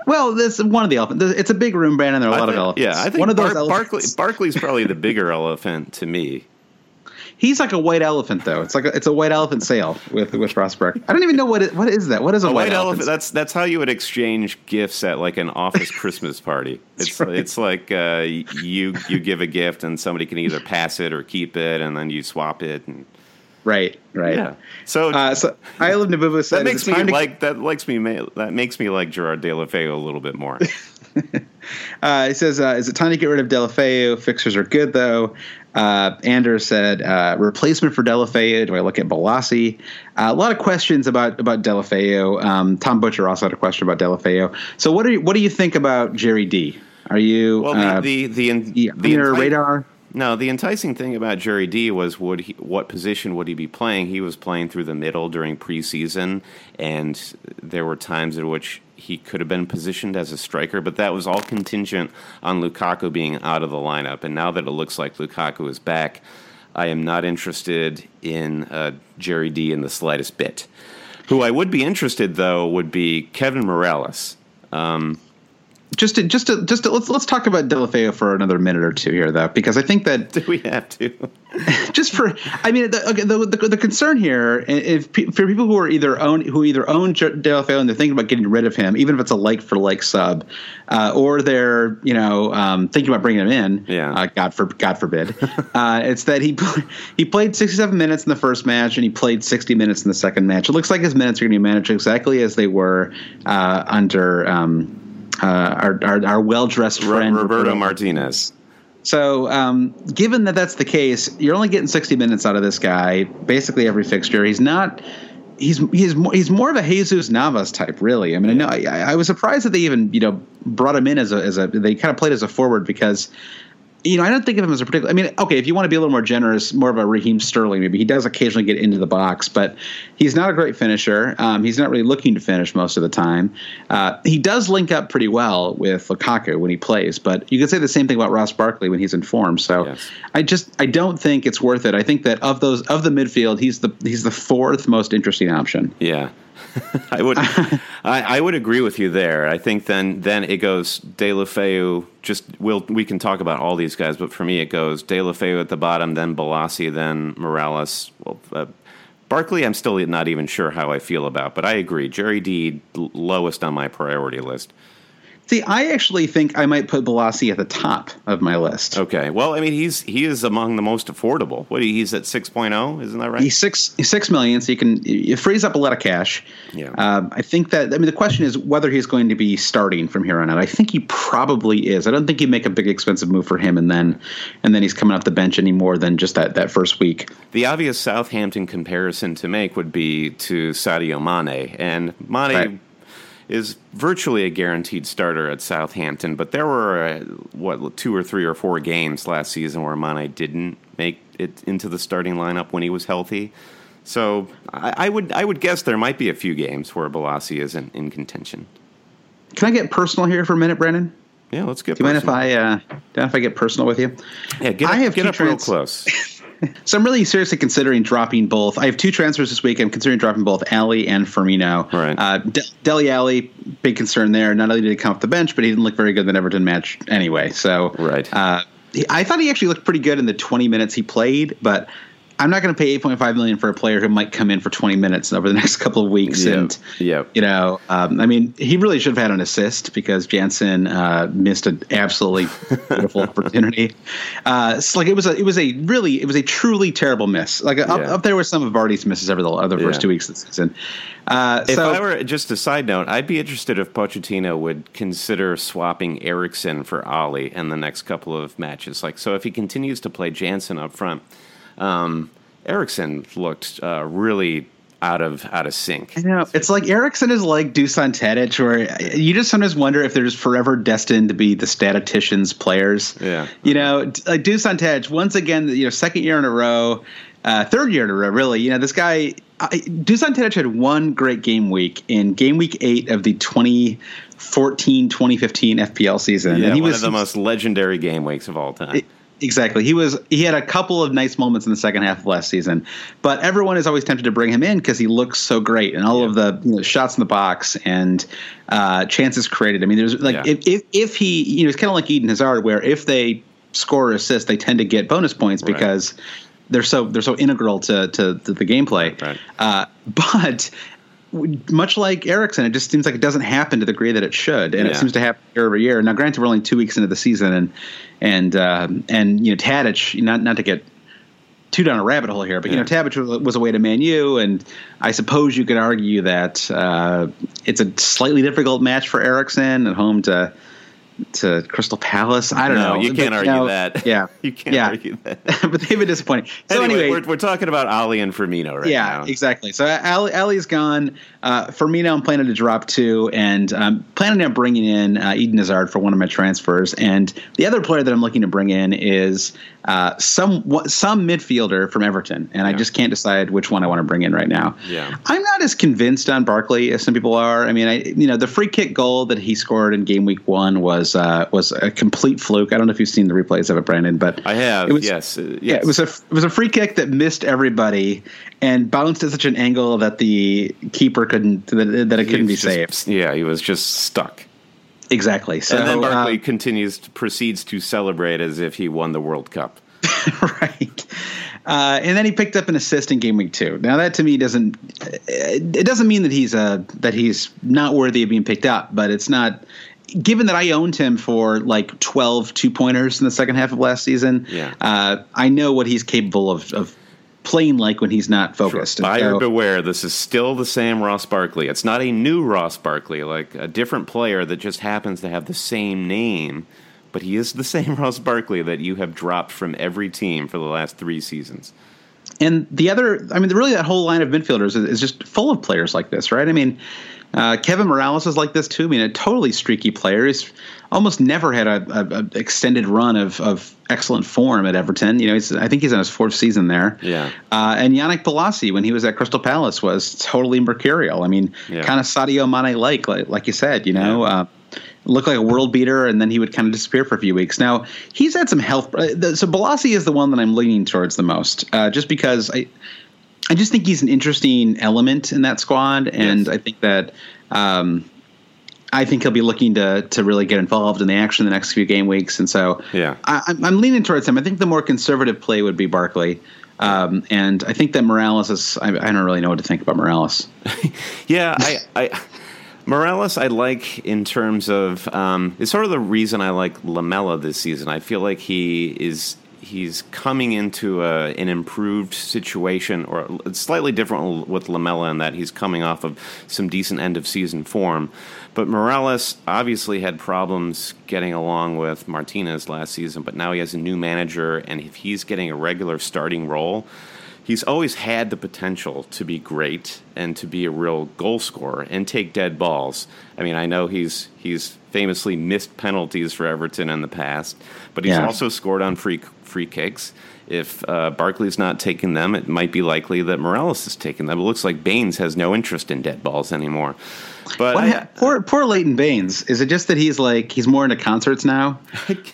Well, this one of the elephants. It's a big room, Brandon. There are a I lot think, of elephants. Yeah, I think one of those Bar- elephants. Barkley, Barkley's probably the bigger elephant to me. He's like a white elephant, though. It's like a, it's a white elephant sale with with Ross Barkley. I don't even know what it, what is that. What is a, A white elephant. elephant? That's that's how you would exchange gifts at like an office *laughs* Christmas party. It's right. it's like uh, you you give a gift and somebody can either pass it or keep it, and then you swap it. And right, right. yeah, so Uh, so I live Nabubu said that makes me to- like that likes me that makes me like Gerard Deulofeu a little bit more. *laughs* Uh, he says, uh, "Is it time to get rid of Deulofeu? Fixers are good, though." Uh, Anders said, uh, "Replacement for Deulofeu? Do I look at Bolasie?" Uh, a lot of questions about about Deulofeu. Um, Tom Butcher also had a question about Deulofeu. So, what do you, what do you think about Jerry D? Are you Well, uh, the the the, the your enti- radar? No, the enticing thing about Jerry D was would he, what position would he be playing? He was playing through the middle during preseason, and there were times in which he could have been positioned as a striker, but that was all contingent on Lukaku being out of the lineup. And now that it looks like Lukaku is back, I am not interested in uh, Jerry D in the slightest bit. Who I would be interested though would be Kevin Mirallas. Just to, just to, just to, let's let's talk about Deulofeu for another minute or two here, though, because I think that *laughs* Do we have to? *laughs* just for I mean the, okay, the, the the concern here if for people who are either own who either own Deulofeu and they're thinking about getting rid of him even if it's a like for like sub uh, or they're you know um, thinking about bringing him in Yeah. uh, God for God forbid *laughs* uh, it's that he he played 67 minutes in the first match and he played 60 minutes in the second match it looks like his minutes are going to be managed exactly as they were uh, under um, uh, our, our our well dressed friend Roberto Martinez. so, um, given that that's the case, you're only getting 60 minutes out of this guy basically every fixture. He's not. He's he's more, he's more of a Jesus Navas type, really. I mean, I know I, I was surprised that they even you know brought him in as a as a they kind of played as a forward because you know I don't think of him as a particular. I mean, okay, if you want to be a little more generous, more of a Raheem Sterling, maybe he does occasionally get into the box, but he's not a great finisher. Um, he's not really looking to finish most of the time. Uh, he does link up pretty well with Lukaku when he plays, but you could say the same thing about Ross Barkley when he's in form. So Yes. I just I don't think it's worth it. I think that of those of the midfield, he's the he's the fourth most interesting option. Yeah, *laughs* I would. *laughs* I, I would agree with you there. I think then then it goes Deulofeu. Just we'll we can talk about all these guys, but for me it goes Deulofeu at the bottom, then Bolasie, then Mirallas. Well, uh, Barkley, I'm still not even sure how I feel about, but I agree. Jerry Deed, lowest on my priority list. See, I actually think I might put Bolasie at the top of my list. Okay, well, I mean he's he is among the most affordable. What he's at 6.0, isn't that right? He's six he's six million, so you can it frees up a lot of cash. Yeah. Um, I think that I mean the question is whether he's going to be starting from here on out. I think he probably is. I don't think you make a big expensive move for him and then and then he's coming off the bench any more than just that that first week. The obvious Southampton comparison to make would be to Sadio Mane, and Mane Right. Is virtually a guaranteed starter at Southampton. But there were uh, what two or three or four games last season where Mane didn't make it into the starting lineup when he was healthy. So I, I would I would guess there might be a few games where Bolasie isn't in contention. Can I get personal here for a minute, Brennan? Yeah, let's get. Do you mind if. I uh, do you mind if I get personal with you? Yeah, get I up, have get up real close. *laughs* So I'm really seriously considering dropping both. I have two transfers this week. I'm considering dropping both Alli and Firmino. Right. Uh, De- Dele Alli, big concern there. Not only did he come off the bench, but he didn't look very good in the Everton match anyway. So Right. Uh, I thought he actually looked pretty good in the 20 minutes he played, but I'm not going to pay 8.5 million for a player who might come in for 20 minutes over the next couple of weeks. Yep. And Yep. you know, um, I mean, he really should have had an assist because Janssen uh, missed an absolutely *laughs* beautiful opportunity. Uh, it's like it was a, it was a really, it was a truly terrible miss. Like up, Yeah. up there with some of Vardy's misses over the other first Yeah. two weeks of the season. Uh, If so I were just a side note, I'd be interested if Pochettino would consider swapping Eriksen for Alli in the next couple of matches. Like, so if he continues to play Janssen up front, um, Eriksen looked uh, really out of out of sync. I know it's like Eriksen is like Dusan Tadic, where you just sometimes wonder if they're just forever destined to be the statisticians players. Yeah. you know, like Dusan Tadic once again, you know, second year in a row, uh, third year in a row, really. You know, this guy I, Dusan Tadic had one great game week in game week eight of the 2014-2015 FPL season, Yeah, and he one was of the most legendary game weeks of all time. Exactly. He was he had a couple of nice moments in the second half of last season, but everyone is always tempted to bring him in because he looks so great and all yeah. of the you know, shots in the box and uh, chances created. I mean, there's like yeah. if, if, if he you know it's kind of like Eden Hazard where if they score or assist, they tend to get bonus points right. because they're so they're so integral to to, to the gameplay. Right. Uh, *laughs* but much like Eriksen, it just seems like it doesn't happen to the degree that it should, and yeah. it seems to happen year over year. Now, granted, we're only two weeks into the season, and and uh, and you know, Tadic, not not to get too down a rabbit hole here, but yeah. you know, Tadic was away to Man U, and I suppose you could argue that uh, it's a slightly difficult match for Eriksen at home to to Crystal Palace. I don't no, know. You can't but, argue that. *laughs* Yeah, you can't yeah. argue *laughs* that. but they've been disappointing. So anyway, anyway, we're, we're talking about Alli and Firmino right yeah, now. Yeah, exactly. So Alli, Alli's gone. Uh, Firmino, I'm planning to drop two, and I'm planning on bringing in uh, Eden Hazard for one of my transfers. And the other player that I'm looking to bring in is uh, some some midfielder from Everton, and yeah. I just can't decide which one I want to bring in right now. Yeah, I'm not as convinced on Barkley as some people are. I mean, I you know the free kick goal that he scored in game week one was uh, was a complete fluke. I don't know if you've seen the replays of it, Brandon, but I have. It was, yes, uh, yes. Yeah, it was a it was a free kick that missed everybody and bounced at such an angle that the keeper couldn't that, that it couldn't be just, saved. Yeah, he was just stuck. Exactly. So, and then Barkley uh, continues to, proceeds to celebrate as if he won the World Cup. *laughs* right. Uh, and then he picked up an assist in game week two. Now that to me doesn't it doesn't mean that he's uh that he's not worthy of being picked up, but it's not given that I owned him for like 12 two pointers in the second half of last season. Yeah. Uh, I know what he's capable of, of playing like when he's not focused. Sure. Buyer so, beware. This is still the same Ross Barkley. It's not a new Ross Barkley, like a different player that just happens to have the same name but he is the *laughs* same Ross Barkley that you have dropped from every team for the last three seasons. And the other, I mean, really, that whole line of midfielders is, is just full of players like this, right? I mean, uh, Kevin Mirallas is like this too. I mean, a totally streaky player. He's almost never had a, a, extended run of, of excellent form at Everton. You know, I think he's in his fourth season there. Yeah. Uh, and Yannick Bolasie, when he was at Crystal Palace, was totally mercurial. I mean, yeah. kind of Sadio Mane like, like you said. You know. Yeah. Uh, look like a world beater, and then he would kind of disappear for a few weeks. Now he's had some health. Uh, so Bolasie is the one that I'm leaning towards the most, uh, just because I, I just think he's an interesting element in that squad, and yes. I think that. Um, I think he'll be looking to to really get involved in the action the next few game weeks, and so yeah, I, am leaning towards him. I think the more conservative play would be Barkley, um, and I think that Mirallas is. I, I, don't really know what to think about Mirallas. *laughs* yeah, I, I Mirallas, I like in terms of um, it's sort of the reason I like Lamela this season. I feel like he is he's coming into a, an improved situation, or slightly different with Lamela in that he's coming off of some decent end of season form. But Mirallas obviously had problems getting along with Martinez last season, but now he has a new manager, and if he's getting a regular starting role, he's always had the potential to be great and to be a real goal scorer and take dead balls. I mean, I know he's he's famously missed penalties for Everton in the past, but he's yeah. also scored on free free kicks. If uh, Barkley's not taking them, it might be likely that Mirallas is taking them. It looks like Baines has no interest in dead balls anymore. *laughs* But I, poor poor Leighton Baines. Is it just that he's like he's more into concerts now,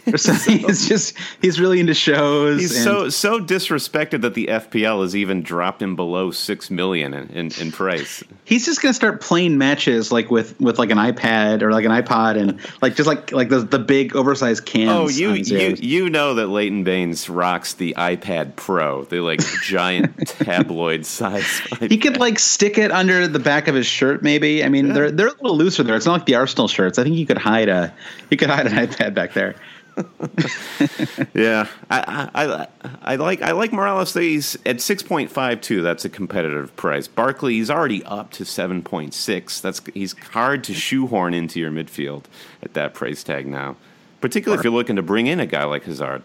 or something? So. It's just he's really into shows. He's so so disrespected that the FPL has even dropped him below six million in, in, in price. He's just gonna start playing matches like with with like an iPad or like an iPod and like just like like the the big oversized cans. Oh, you you you know that Leighton Baines rocks the iPad Pro, the like giant *laughs* tabloid size. IPad. He could like stick it under the back of his shirt, maybe. I mean, yeah they're they're a little looser there. It's not like the Arsenal shirts. I think you could hide a you could hide an iPad back there. *laughs* yeah, I, I, I like I like Mirallas. He's at six point five two. That's a competitive price. Barkley, he's already up to seven point six. That's he's hard to shoehorn into your midfield at that price tag now, particularly if you're looking to bring in a guy like Hazard.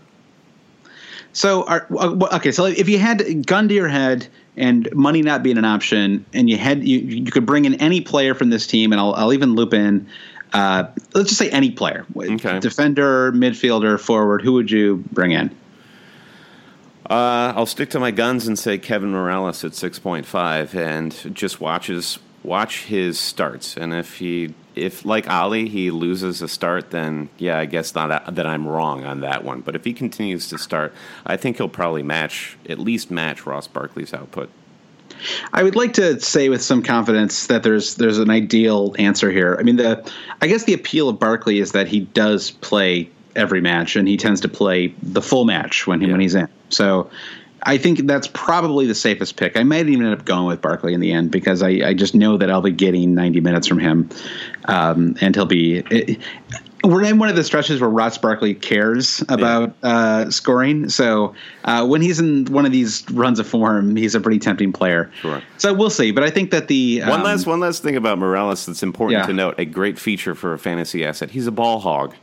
So, are, okay, so if you had gun to your head and money not being an option, and you had you, you could bring in any player from this team, and I'll, I'll even loop in. Uh, let's just say any player, okay. defender, midfielder, forward. Who would you bring in? Uh, I'll stick to my guns and say Kevin Mirallas at six point five, and just watches watch his starts, and if he if like Alli he loses a start, then yeah, I guess not that I'm wrong on that one. But if he continues to start, I think he'll probably match at least match Ross Barkley's output. I would like to say with some confidence that there's there's an ideal answer here. I mean, the I guess the appeal of Barkley is that he does play every match and he tends to play the full match when he, yeah. when he's in. So I think that's probably the safest pick. I might even end up going with Barkley in the end because I, I just know that I'll be getting 90 minutes from him, um, and he'll be. It, we're in one of the stretches where Ross Barkley cares about yeah. uh, scoring. So uh, when he's in one of these runs of form, he's a pretty tempting player. Sure. So we'll see. But I think that the um, one last one last thing about Mirallas that's important yeah. to note: a great feature for a fantasy asset. He's a ball hog.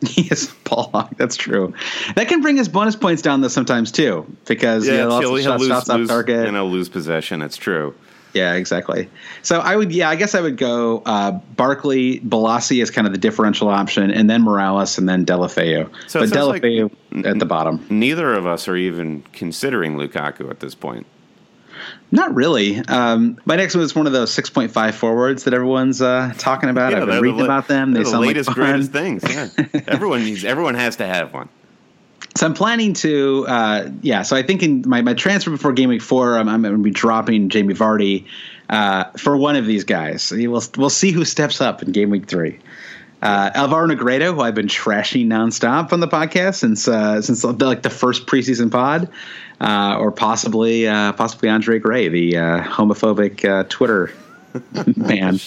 *laughs* He Paul ball hog. That's true. That can bring his bonus points down though sometimes too, because yeah, you know, he'll, he'll lose, shots lose, target and he'll lose possession. It's true. Yeah, exactly. So I would, yeah, I guess I would go uh, Barkley, Bolasie is kind of the differential option, and then Mirallas, and then Deulofeu. So but Deulofeu like at the bottom. Neither of us are even considering Lukaku at this point. Not really. Um, my next one is one of those 6.5 forwards that everyone's uh, talking about. Yeah, I've been reading the, about them. They the sound latest, like greatest things. Yeah. *laughs* everyone needs. Everyone has to have one. So I'm planning to, uh, yeah. So I think in my, my transfer before game week four, I'm, I'm going to be dropping Jamie Vardy uh, for one of these guys. We'll we'll see who steps up in game week three. Uh, Alvaro Negredo, who I've been trashing nonstop on the podcast since uh, since like the first preseason pod, uh, or possibly uh, possibly Andre Gray, the uh, homophobic uh, Twitter *laughs* man.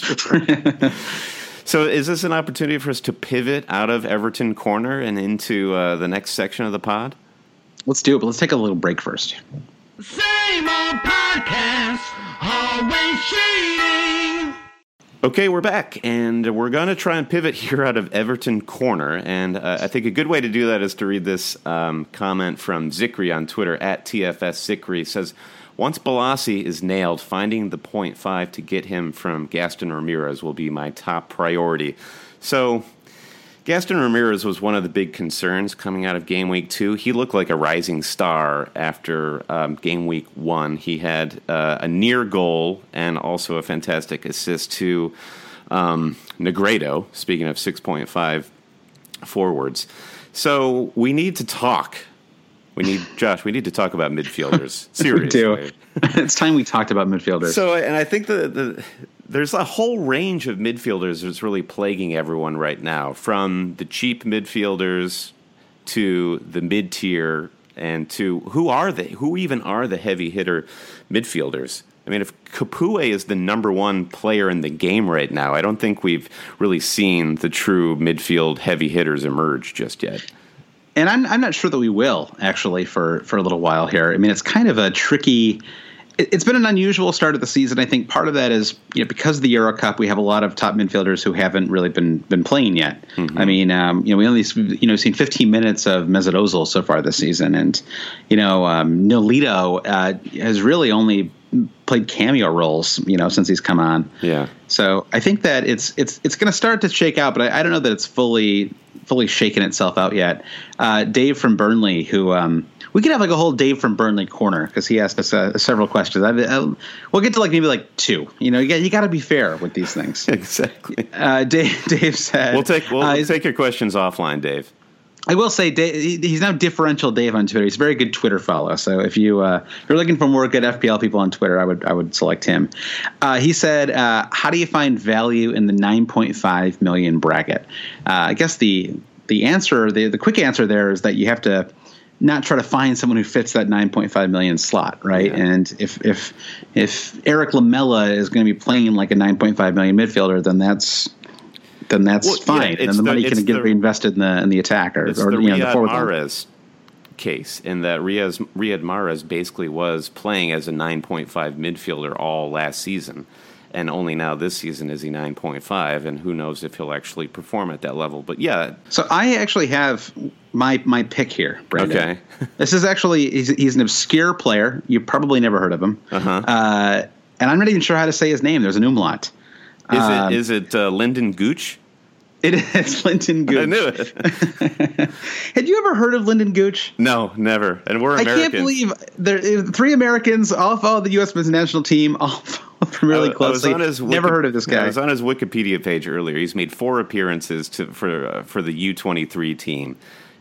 so, is this an opportunity for us to pivot out of Everton corner and into the next section of the pod? Let's do it, but let's take a little break first. Same old podcast, always cheating. Okay, we're back, and we're going to try and pivot *laughs* here out of Everton Corner. And uh, I think a good way to do that is to read this um, comment from Zikri on Twitter at TFS Zikri. says, Once Bolasie is nailed, finding the point five to get him from Gaston Ramirez will be my top priority. So Gaston Ramirez was one of the big concerns coming out of game week two. He looked like a rising star after um, game week one. He had uh, a near goal and also a fantastic assist to um, Negredo, speaking of 6.5 forwards. So we need to talk. We need, Josh, we need to talk about midfielders. Seriously. *laughs* we do. *laughs* it's time we talked about midfielders. So, and I think the, the there's a whole range of midfielders that's really plaguing everyone right now, from the cheap midfielders to the mid tier, and to who are they? Who even are the heavy hitter midfielders? I mean, if Capoue is the number one player in the game right now, I don't think we've really seen the true midfield heavy hitters emerge just yet. And I'm, I'm not sure that we will actually for, for a little while here. I mean, it's kind of a tricky it's been an unusual start of the season. I think part of that is you know because of the Euro Cup, we have a lot of top midfielders who haven't really been been playing yet. Mm-hmm. I mean, um, you know, we only you know seen 15 minutes of Mesut Ozil so far this season, and you know, um, Nolito uh, has really only played cameo roles, you know, since he's come on. Yeah. So I think that it's it's it's going to start to shake out, but I, I, don't know that it's fully fully shaken itself out yet. Uh, Dave from Burnley, who um, we could have like a whole Dave from Burnley corner because he asked us uh, several questions. I, I, we'll get to like maybe like two. You know, you got you got to be fair with these things. *laughs* exactly. Uh, Dave, *laughs* Dave said we'll take we'll, uh, take your questions offline, Dave. I will say Dave, he's now differential Dave on Twitter. He's a very good Twitter follow. So if you uh, if you're looking for more good FPL people on Twitter, I would I would select him. Uh, he said, uh, "How do you find value in the 9.5 million bracket?" Uh, I guess the the answer the the quick answer there is that you have to not try to find someone who fits that 9.5 million slot, right? Yeah. And if if if Erik Lamela is going to be playing like a 9.5 million midfielder, then that's then that's well, fine, yeah, and the, the money can get the, reinvested in the in the attack or, or the you know, the forward Mahrez case in that Riyad, Riyad Mahrez basically was playing as a 9.5 midfielder all last season. And only now this season is he 9.5 and who knows if he'll actually perform at that level. But yeah. So i actually have my my pick here Brandon. okay. *laughs* This is actually he's, he's, an obscure player. You probably never heard of him. Uh-huh. uh, and i'm not even sure how to say his name. There's an umlaut. Is um, it is it uh, Lynden Gooch It is *laughs* Lynden Gooch. I knew it. *laughs* Had you ever heard of Lynden Gooch? No, never. And we're I can't believe there three Americans all follow the U.S. men's national team, *laughs* all follow really I- closely. his Never heard of this yeah, I was on his Wikipedia page earlier. He's made four appearances to, for uh, for the U twenty three team.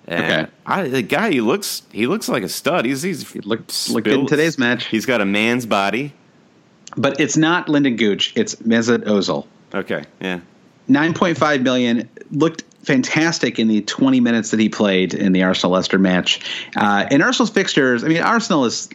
And Okay. I, the guy, he looks he looks like a stud. He's he's looked- looked good in today's match. He's got a man's body. but it's not Lynden Gooch. It's Mesut Ozil. Okay, yeah. 9.5 million looked fantastic in the 20 minutes that he played in the Arsenal Leicester match. Uh, in Arsenal's fixtures, I mean, Arsenal is,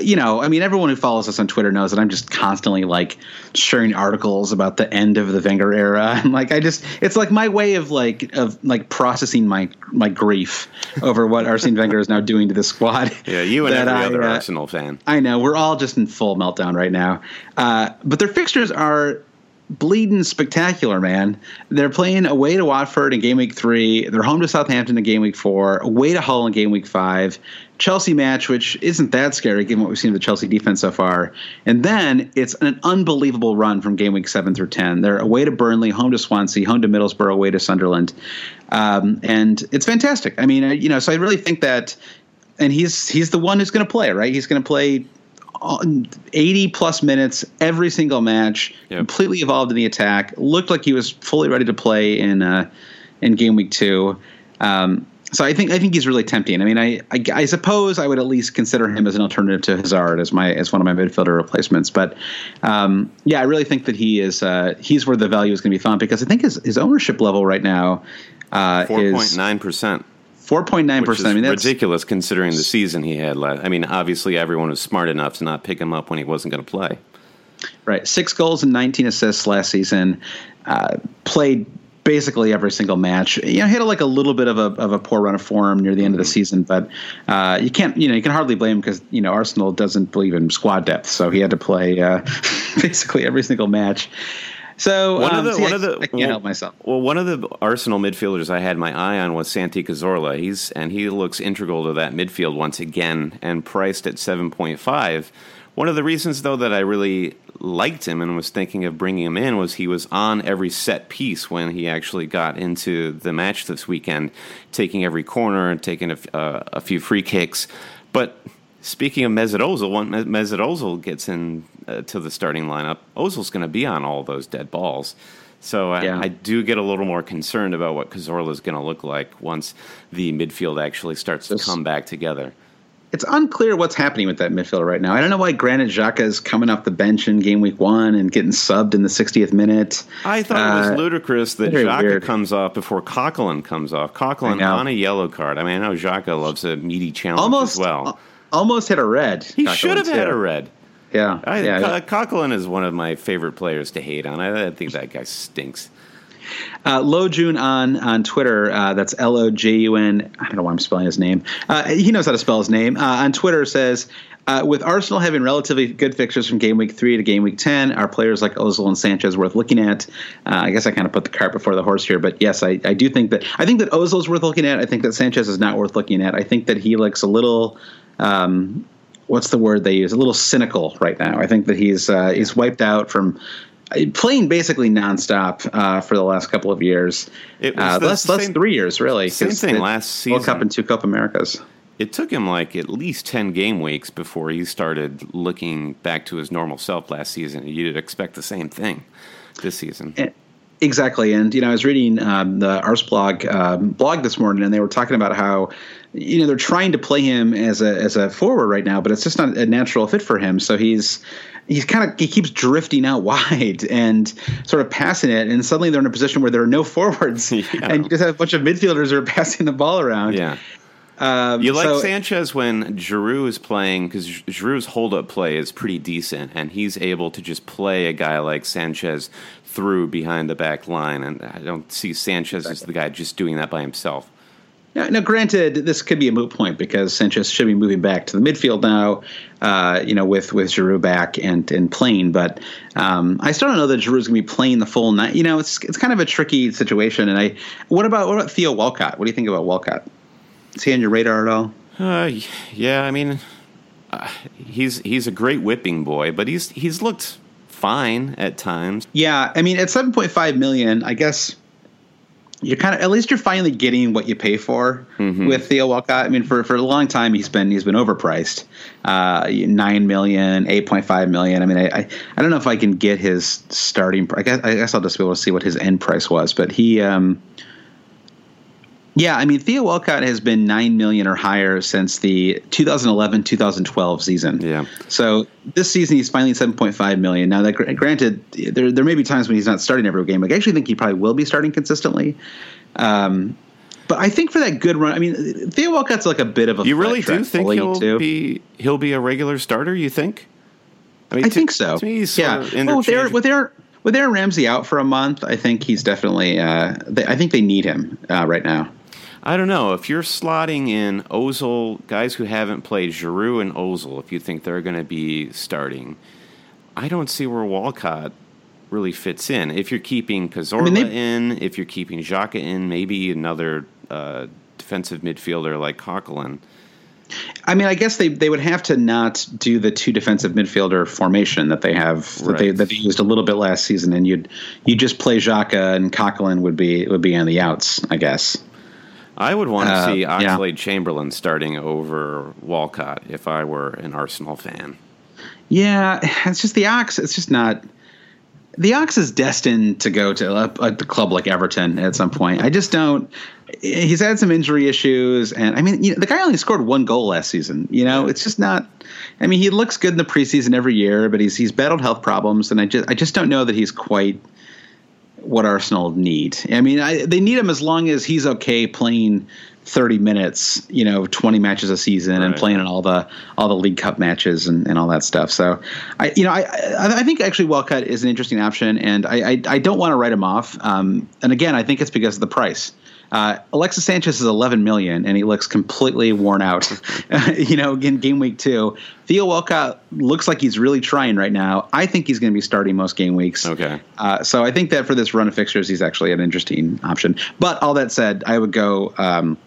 you know, I mean, everyone who follows us on Twitter knows that I'm just constantly like sharing articles about the end of the Wenger era. *laughs* And like, I just, it's like my way of like, of like processing my, my grief over what Arsene Wenger is now doing to the squad. *laughs* Yeah, you and that every I, other uh, Arsenal fan. I know we're all just in full meltdown right now. Uh, but their fixtures are bleeding spectacular, man. They're playing away to Watford in game week three. They're home to Southampton in game week four. Away to Hull in game week five. Chelsea match, which isn't that scary given what we've seen of the Chelsea defense so far. And then it's an unbelievable run from game week seven through ten. They're away to Burnley, home to Swansea, home to Middlesbrough, away to Sunderland, um, and it's fantastic. I mean, you know, so I really think that and he's he's the one who's going to play, right? He's going to play 80 plus minutes every single match. Yep. Completely evolved in the attack. Looked like he was fully ready to play in uh, in game week two. Um, so I think I think he's really tempting. I mean, I, I I suppose I would at least consider him as an alternative to Hazard as my as one of my midfielder replacements. But um, yeah, I really think that he is uh, he's where the value is going to be found because I think his his ownership level right now uh, Four is point nine percent. Four point nine percent. I mean, that's ridiculous considering the season he had last. I mean, obviously everyone was smart enough to not pick him up when he wasn't going to play. Right, six goals and 19 assists last season. Uh, played basically every single match. You know, hit like a little bit of a of a poor run of form near the end of the season, but uh, you can't you know you can hardly blame him because you know Arsenal doesn't believe in squad depth, so he had to play uh, *laughs* basically every single match. So One um, of the see, one I, of the I can't well, help myself. Well, one of the Arsenal midfielders I had my eye on was Santi Cazorla. He's and he looks integral to that midfield once again, and priced at seven point five. One of the reasons, though, that I really liked him and was thinking of bringing him in was he was on every set piece when he actually got into the match this weekend, taking every corner and taking a, uh, a few free kicks. But speaking of Mesut Ozil, when Mesut Ozil gets in uh, to the starting lineup, Ozil's going to be on all those dead balls. So I, Yeah. I do get a little more concerned about what Cazorla is going to look like once the midfield actually starts to come back together. It's unclear what's happening with that midfield right now. I don't know why Granit Xhaka is coming off the bench in game week one and getting subbed in the 60th minute. I thought it was Uh, ludicrous that Xhaka weird. comes off before Coquelin comes off. Know. on a yellow card. I mean, I know Xhaka loves a meaty challenge Almost as well. al- almost hit a red. he Coquelin, should have had a red. Yeah, I, yeah. Co- Coquelin is one of my favorite players to hate on. I, I think that guy stinks. Uh, Lojun on on Twitter. Uh, that's L O J U N. I don't know why I'm spelling his name. Uh, he knows how to spell his name. Uh, on Twitter says. Uh, with Arsenal having relatively good fixtures from game week three to game week ten, are players like Ozil and Sanchez worth looking at? Uh, I guess I kind of put the cart before the horse here, but yes, I, I do think that I think that Ozil is worth looking at. I think that Sanchez is not worth looking at. I think that he looks a little um, what's the word they use? A little cynical right now. I think that he's uh, he's wiped out from uh, playing basically nonstop uh, for the last couple of years. It was Uh, the less, less same- three years, really. same thing last World Cup and two Copa Americas. It took him like at least 10 game weeks before he started looking back to his normal self last season. You'd expect the same thing this season. Eh, Exactly, and you know, I was reading um, the Arseblog um, blog this morning, and they were talking about how you know they're trying to play him as a as a forward right now, but it's just not a natural fit for him. So he's he's kind of he keeps drifting out *laughs* wide and sort of passing it, and suddenly they're in a position where there are no forwards, *laughs* Yeah. and you just have a bunch of midfielders who are *laughs* passing the ball around. Yeah. um, You like so- Sanchez when Giroud is playing because Giroud's hold up play is pretty decent, and he's able to just play a guy like Sanchez through behind the back line. And I don't see Sanchez as the guy just doing that by himself. Now, now, granted, this could be a moot point because Sanchez should be moving back to the midfield now. Uh, you know, with with Giroud back and and playing, but um, I still don't know that Giroud's going to be playing the full night. You know, it's it's kind of a tricky situation. And I, what about what about Theo Walcott? What do you think about Walcott? Is he on your radar at all? Uh, yeah, I mean, uh, he's he's a great whipping boy, but he's he's looked fine at times. Yeah, I mean, at seven point five million, I guess you're kind of at least you're finally getting what you pay for with Theo Walcott. I mean, for, for a long time he's been he's been overpriced, uh, nine million, eight point five million. I mean, I, I I don't know if I can get his starting. I guess I guess I'll just be able to see what his end price was, but he. Um, yeah, I mean Theo Walcott has been nine million or higher since the 2011-2012 season. Yeah. So this season he's finally 7.5 million. Now that granted, there there may be times when he's not starting every game. I actually think he probably will be starting consistently. Um, but I think for that good run, I mean Theo Walcott's like a bit of a You really do think he'll too. be he'll be a regular starter? You think? I mean, I to- think so. Me, yeah. Well, with Aaron, with Aaron with Aaron Ramsey out for a month, I think he's definitely. Uh, they, I think they need him uh, right now. I don't know if you're slotting in Ozil guys who haven't played Giroud and Ozil. If you think they're going to be starting, I don't see where Walcott really fits in. If you're keeping Cazorla they- in, if you're keeping Xhaka in, maybe another uh, defensive midfielder like Coquelin. I mean, I guess they, they would have to not do the two defensive midfielder formation that they have that they that they used a little bit last season, and you'd you just play Xhaka and Coquelin would be would be on the outs, I guess. I would want to Uh, see yeah. Chamberlain starting over Walcott if I were an Arsenal fan. Yeah, it's just the Ox. It's just not. The Ox is destined to go to a, a club like Everton at some point. I just don't. He's had some injury issues, and I mean, you know, the guy only scored one goal last season. You know, it's just not. I mean, he looks good in the preseason every year, but he's he's battled health problems, and I just I just don't know that he's quite what Arsenal need. I mean, I, they need him as long as he's okay playing 30 minutes, you know, 20 matches a season and playing in all the all the League Cup matches and, and all that stuff. So, I you know, I I, I think actually Walcott is an interesting option, and I I, I don't want to write him off. Um, and again, I think it's because of the price. Uh, Alexis Sanchez is 11 million, and he looks completely worn out. *laughs* you know, in game week two, Theo Walcott looks like he's really trying right now. I think he's going to be starting most game weeks. Okay. Uh, so I think that for this run of fixtures, he's actually an interesting option. But all that said, I would go. Um,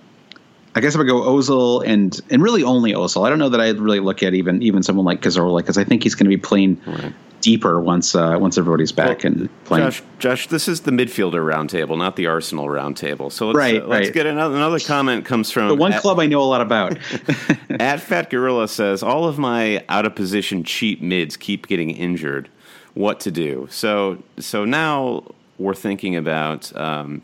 I guess I would go Ozil and and really only Ozil. I don't know that I'd really look at even even someone like Cazorla because I think he's going to be playing Right. Deeper once uh, once everybody's back and playing. Josh, Josh, this is the midfielder roundtable, not the Arsenal roundtable. So let's, Right, uh, let's right. get another, another comment comes from the one at, club I know a lot about. *laughs* at Fat Gorilla says all of my out of position cheap mids keep getting injured. What to do? So so now we're thinking about um,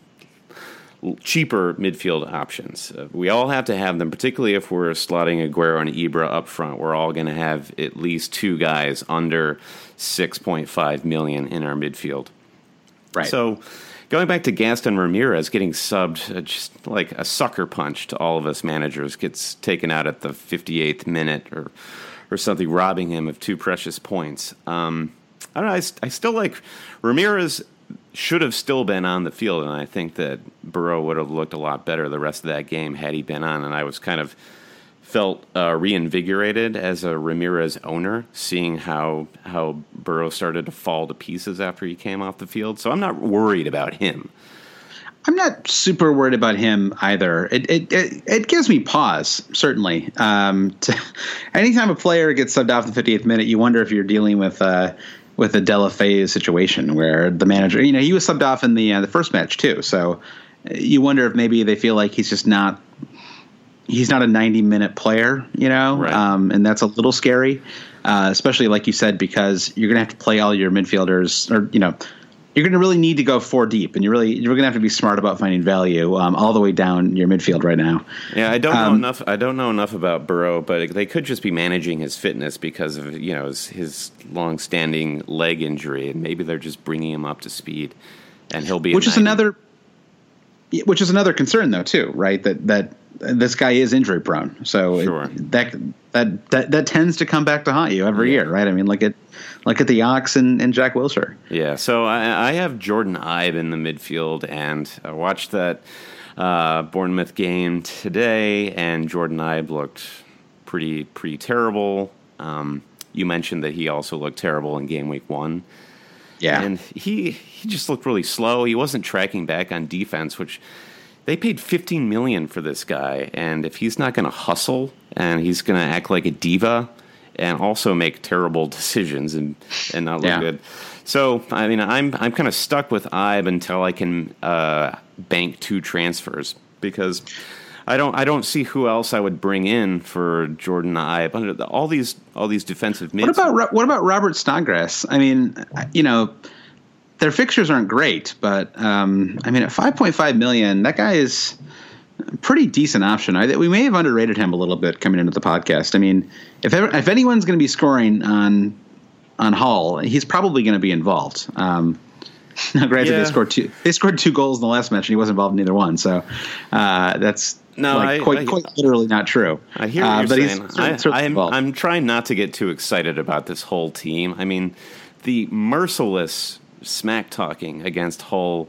cheaper midfield options. Uh, we all have to have them, particularly if we're slotting Aguero and Ibra up front. We're all going to have at least two guys under six point five million in our midfield. right. So, going back to Gaston Ramirez getting subbed, uh, just like a sucker punch to all of us managers, gets taken out at the 58th minute or or something, robbing him of two precious points. Um, I don't know. I, I still like Ramirez. Should have still been on the field, and I think that Boro would have looked a lot better the rest of that game had he been on. And I was kind of felt uh, reinvigorated as a Ramirez owner, seeing how how Boro started to fall to pieces after he came off the field. So I'm not worried about him. I'm not super worried about him either. It it it, it gives me pause certainly. Um, to, *laughs* anytime a player gets subbed off in the 58th minute, you wonder if you're dealing with uh, with a Deulofeu situation where the manager, you know, he was subbed off in the uh, the first match too. So uh, you wonder if maybe they feel like he's just not he's not a 90 minute player, you know, Right. um, and that's a little scary, uh, especially like you said, because you're going to have to play all your midfielders, or you know, you're going to really need to go four deep, and you're really you're going to have to be smart about finding value um, all the way down your midfield right now. Yeah, I don't know Um, enough. I don't know enough about Boro, but they could just be managing his fitness because of you know his, his long-standing leg injury, and maybe they're just bringing him up to speed, and he'll be. which is 90. another which is another concern though too right that that this guy is injury prone so it- that, that that that tends to come back to haunt you every Yeah. year right i mean look at look at the ox and, and jack wilshere Yeah, so I, I have Jordan Ibe in the midfield, and I watched that uh, Bournemouth game today, and Jordan Ibe looked pretty pretty terrible. Um, you mentioned that he also looked terrible in game week one. yeah And he he just looked really slow. He wasn't tracking back on defense, which they paid 15 million for this guy. And if he's not going to hustle and he's going to act like a diva and also make terrible *laughs* decisions and and not look Yeah. good. So I mean, I'm I'm kind of stuck with Ibe until I can uh, bank two transfers because I don't I don't see who else I would bring in for Jordan Ibe. All these all these defensive mids. What about what about Robert Snodgrass? I mean, you know, their fixtures aren't great, but um, I mean, at 5.5 million, that guy is a pretty decent option. I, we may have underrated him a little bit coming into the podcast. I mean, if ever, if anyone's going to be scoring on on Hull, he's probably going to be involved. Um, *laughs* now, granted, Yeah. they scored two. They scored two goals in the last match, and he wasn't involved in either one. So uh, that's No, like, I- quite, I- quite literally not true. I hear Uh, what but you're he's saying. I, certainly I'm, involved. I'm trying not to get too excited about this whole team. I mean, the merciless smack talking against Hull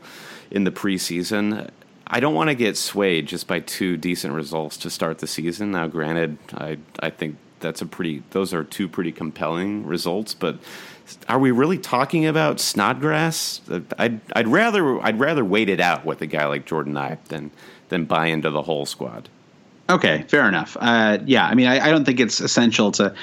in the preseason. I don't want to get swayed just by two decent results to start the season. Now, granted, I I think that's a pretty; those are two pretty compelling results. But are we really talking about Snodgrass? I'd I'd rather I'd rather wait it out with a guy like Jordan Ibe than than buy into the whole squad. Okay, fair enough. Uh, yeah, I mean, I, I don't think it's essential to.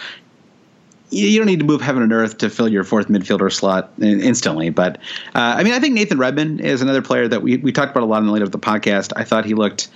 You don't need to move heaven and earth to fill your fourth midfielder slot in- instantly, but uh, I mean, I think Nathan Redmond is another player that we we talked about a lot in the lead of the podcast. I thought he looked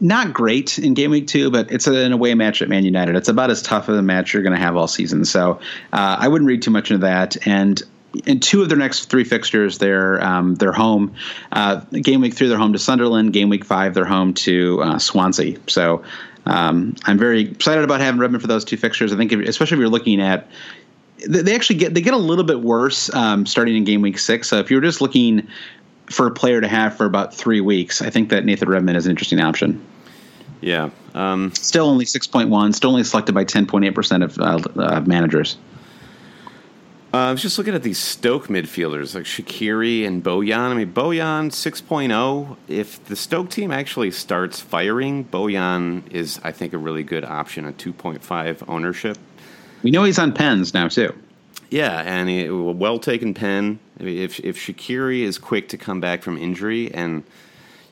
not great in game week two, but it's an away match at Man United. It's about as tough of a match you're going to have all season. So uh, I wouldn't read too much into that. And in two of their next three fixtures, they're um, they're home. Uh, game week three, they're home to Sunderland. Game week five, they're home to uh, Swansea. So um, I'm very excited about having Redmond for those two fixtures. I think, if, especially if you're looking at they actually get they get a little bit worse um, starting in game week six. So if you're just looking for a player to have for about three weeks, I think that Nathan Redmond is an interesting option. Yeah. Um, Still only six point one. Still only selected by ten point eight percent of uh, uh, managers. Uh, I was just looking at these Stoke midfielders like Shaqiri and Bojan. I mean, Bojan 6.0. If the Stoke team actually starts firing, Bojan is, I think, a really good option at 2.5 ownership. We know he's on pens now too. Yeah, and a well taken pen. I mean, if if Shaqiri is quick to come back from injury, and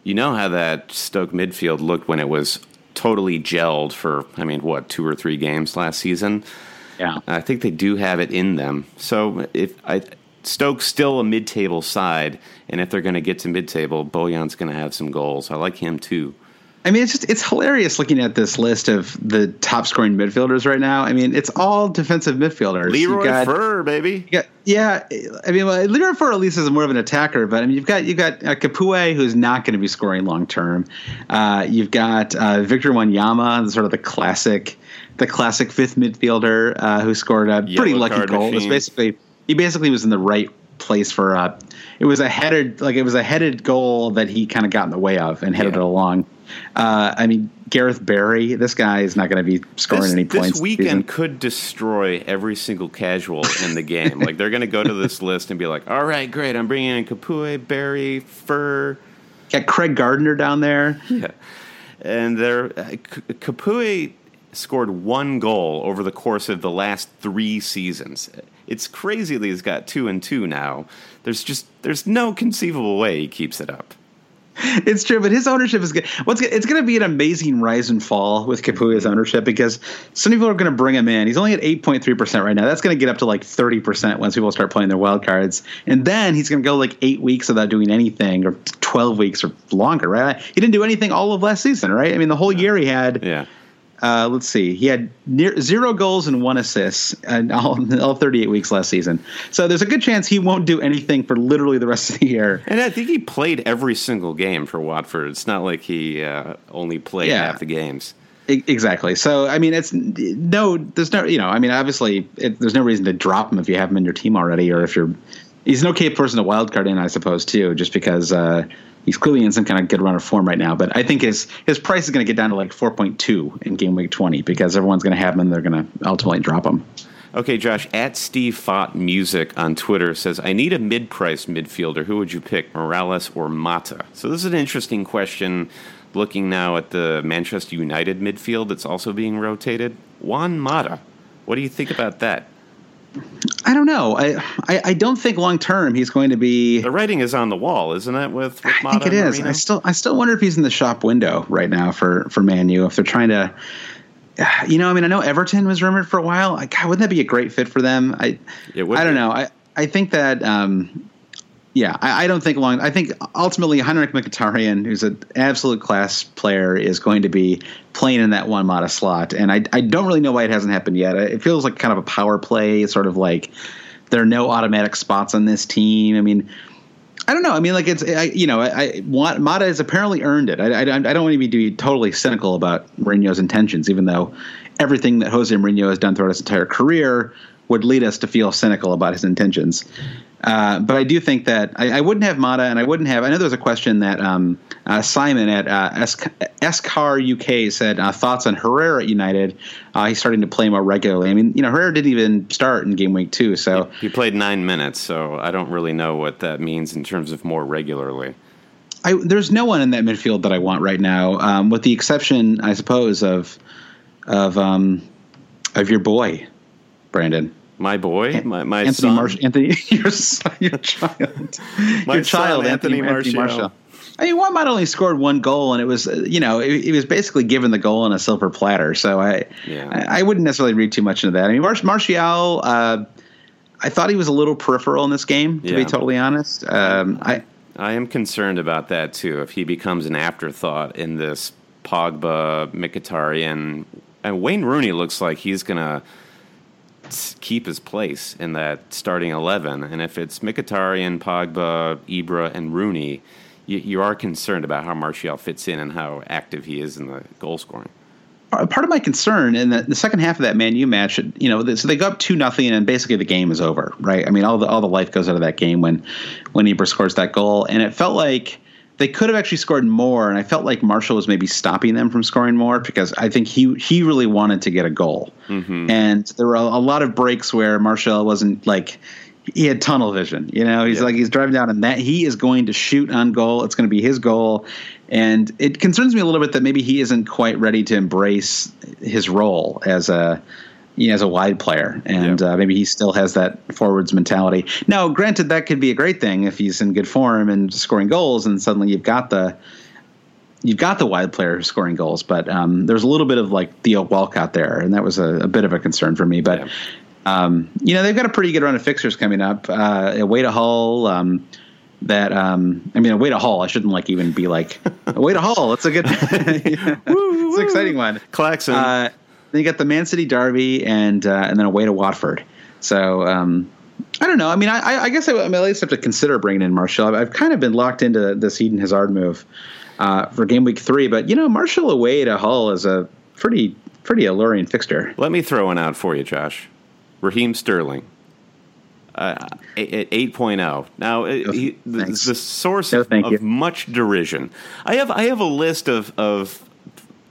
you know how that Stoke midfield looked when it was totally gelled for, I mean, what two or three games last season. Yeah. I think they do have it in them. So if I Stoke's still a mid-table side, and if they're going to get to mid-table, Bojan's going to have some goals. I like him too. I mean, it's just it's hilarious looking at this list of the top scoring midfielders right now. I mean, it's all defensive midfielders. Leroy You've got- Fer, baby. got- yeah, I mean, well, Leroy Fer at least is more of an attacker, but I mean, you've got you've got uh, Capoue who's not going to be scoring long term. Uh, you've got uh, Victor Wanyama, sort of the classic, the classic fifth midfielder uh, who scored a pretty lucky goal. It was basically he basically was in the right place for uh it was a headed like it was a headed goal that he kind of got in the way of and headed Yeah. it along. Uh, I mean, Gareth Barry, this guy is not going to be scoring This, any points. this weekend season. could destroy every single casual in the game. like they're going to go to this list and be like, "All right, great, I'm bringing in Capoue, Barry, Fer." got Craig Gardner down there. Yeah. And there, uh, Capoue scored one goal over the course of the last three seasons. It's crazy that he's got two and two now. There's just there's no conceivable way he keeps it up. It's true, but his ownership is good. What's good- it's going to be an amazing rise and fall with Capoue's ownership because some people are going to bring him in. He's only at eight point three percent right now. That's going to get up to like thirty percent once people start playing their wild cards, and then he's going to go like eight weeks without doing anything, or twelve weeks or longer. Right? He didn't do anything all of last season, right? I mean, the whole year he had. Yeah. Uh, let's see. He had near zero goals and one assist in all, *laughs* all 38 weeks last season. So there's a good chance he won't do anything for literally the rest of the year. And I think he played every single game for Watford. It's not like he uh, only played Yeah. half the games. Exactly. So I mean, it's no. There's no. You know. I mean, obviously, it, there's no reason to drop him if you have him in your team already, or if you're. He's an okay person to wildcard in, I suppose, too, just because uh, he's clearly in some kind of good run of form right now. But I think his his price is going to get down to like 4.2 in game week 20 because everyone's going to have him and they're going to ultimately drop him. Okay, Josh, at Steve Fott Music on Twitter says, I need a mid price midfielder. Who would you pick, Mirallas or Mata? So this is an interesting question looking now at the Manchester United midfield that's also being rotated. Juan Mata. What do you think about that? I don't know. I I, I don't think long term he's going to be. The writing is on the wall, isn't it, with, with I think it is. Mourinho? I still I still wonder if he's in the shop window right now for for Man U if they're trying to *sighs* you know, I mean, I know Everton was rumored for a while. Like, God, wouldn't that be a great fit for them? I, It would I don't be. know. I, I think that, um, yeah, I, I don't think long. I think ultimately Henrikh Mkhitaryan, who's an absolute class player, is going to be playing in that one Mata slot, and I, I don't really know why it hasn't happened yet. It feels like kind of a power play, sort of like there are no automatic spots on this team. I mean, I don't know. I mean, like it's I, you know, I, want Mata has apparently earned it. I, I, I don't want to be totally cynical about Mourinho's intentions, even though everything that Jose Mourinho has done throughout his entire career would lead us to feel cynical about his intentions. Uh, but I do think that I, I wouldn't have Mata, and I wouldn't have. I know there was a question that um, uh, Simon at uh, Escar UK said uh, thoughts on Herrera at United. Uh, he's starting to play more regularly. I mean, you know, Herrera didn't even start in game week two, so He played nine minutes, so I don't really know what that means in terms of more regularly. I, there's no one in that midfield that I want right now, um, with the exception, I suppose, of of um, of your boy, Brandon. My boy, my, my Anthony son, Martial, Anthony, *laughs* your, son, your child, *laughs* My your son, child, Anthony Martial. I mean, one might only scored one goal, and it was, uh, you know, it, it was basically given the goal on a silver platter. So I, Yeah. I, I wouldn't necessarily read too much into that. I mean, Mar- Martial, uh, I thought he was a little peripheral in this game, to Yeah. be totally honest. Um, I, I am concerned about that too. If he becomes an afterthought in this Pogba, Mkhitaryan, and Wayne Rooney looks like he's gonna keep his place in that starting eleven. And if it's Mkhitaryan, Pogba, Ibra, and Rooney, you, you are concerned about how Martial fits in and how active he is in the goal scoring. part part of my concern in the, the second half of that Man U match, you know, so they go up two nothing, and basically the game is over, right? I mean, all the all the life goes out of that game when when Ibra scores that goal, and it felt like they could have actually scored more, and I felt like Martial was maybe stopping them from scoring more because I think he he really wanted to get a goal, mm-hmm. and there were a, a lot of breaks where Martial wasn't like. He had tunnel vision, you know. He's Yeah. like he's driving down, and that he is going to shoot on goal. It's going to be his goal, and it concerns me a little bit that maybe he isn't quite ready to embrace his role as a you know, as a wide player, and Yeah. uh, maybe he still has that forwards mentality. Now, granted, that could be a great thing if he's in good form and scoring goals, and suddenly you've got the you've got the wide player scoring goals. But um, there's a little bit of like Theo Walcott there, and that was a, a bit of a concern for me. But Yeah. um, you know, they've got a pretty good run of fixtures coming up. Uh, away to Hull. Um, that um, I mean, away to Hull. I shouldn't like even be like *laughs* away to Hull. It's a good, *laughs* *laughs* it's an exciting one. Klaxon. Uh, then you got the Man City Derby and uh, and then away to Watford. So um, I don't know. I mean, I, I- guess I, I, mean, at least have to consider bringing in Martial. I've, I've kind of been locked into this Eden Hazard move uh, for game week three, but you know, Martial away to Hull is a pretty pretty alluring fixture. Let me throw one out for you, Josh. Raheem Sterling. Uh, at 8.0. Now, uh, he, the, the source No, of, of much derision. I have I have a list of of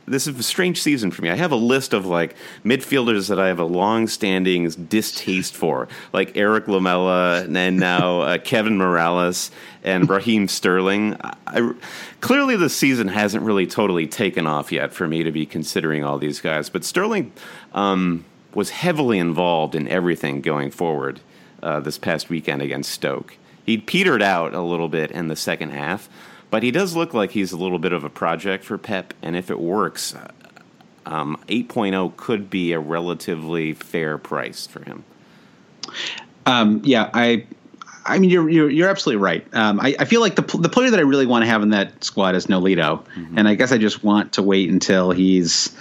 this is a strange season for me. I have a list of like midfielders that I have a long-standing distaste for, like Erik Lamela and now uh, Kevin Mirallas and Raheem Sterling. I, I- clearly, the season hasn't really totally taken off yet for me to be considering all these guys. But Sterling um, was heavily involved in everything going forward uh, this past weekend against Stoke. He'd petered out a little bit in the second half, but he does look like he's a little bit of a project for Pep. And if it works, um, 8.0 could be a relatively fair price for him. Um, yeah, I. I mean, you're you're, you're absolutely right. Um, I, I feel like the the player that I really want to have in that squad is Nolito, and I guess I just want to wait until he's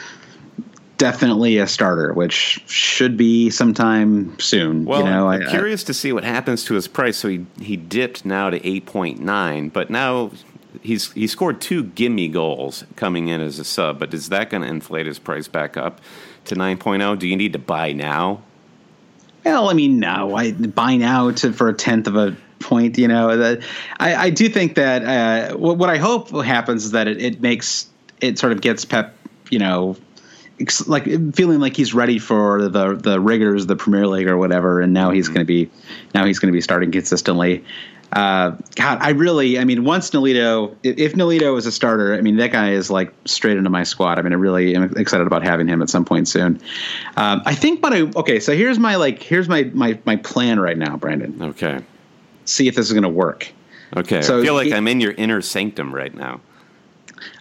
definitely a starter, which should be sometime soon. Well, you know, I'm I- I- curious to see what happens to his price. So he he dipped now to 8.9, but now he's he scored two gimme goals coming in as a sub. But is that going to inflate his price back up to 9.0? Do you need to buy now? Well, I mean, no, I buy now to for a tenth of a point. You know, that I, I do think that uh, what, what I hope happens is that it, it makes it sort of gets Pep, you know, like feeling like he's ready for the the rigors, the Premier League or whatever, and now he's going to be now he's going to be starting consistently. Uh, God, I really, I mean, once Nolito, if, if Nolito is a starter, I mean, that guy is like straight into my squad. I mean, I really am excited about having him at some point soon. Um, I think, but I okay. So here's my like, here's my my my plan right now, Brandon. Okay. See if this is going to work. Okay. So I feel like he- I'm in your inner sanctum right now.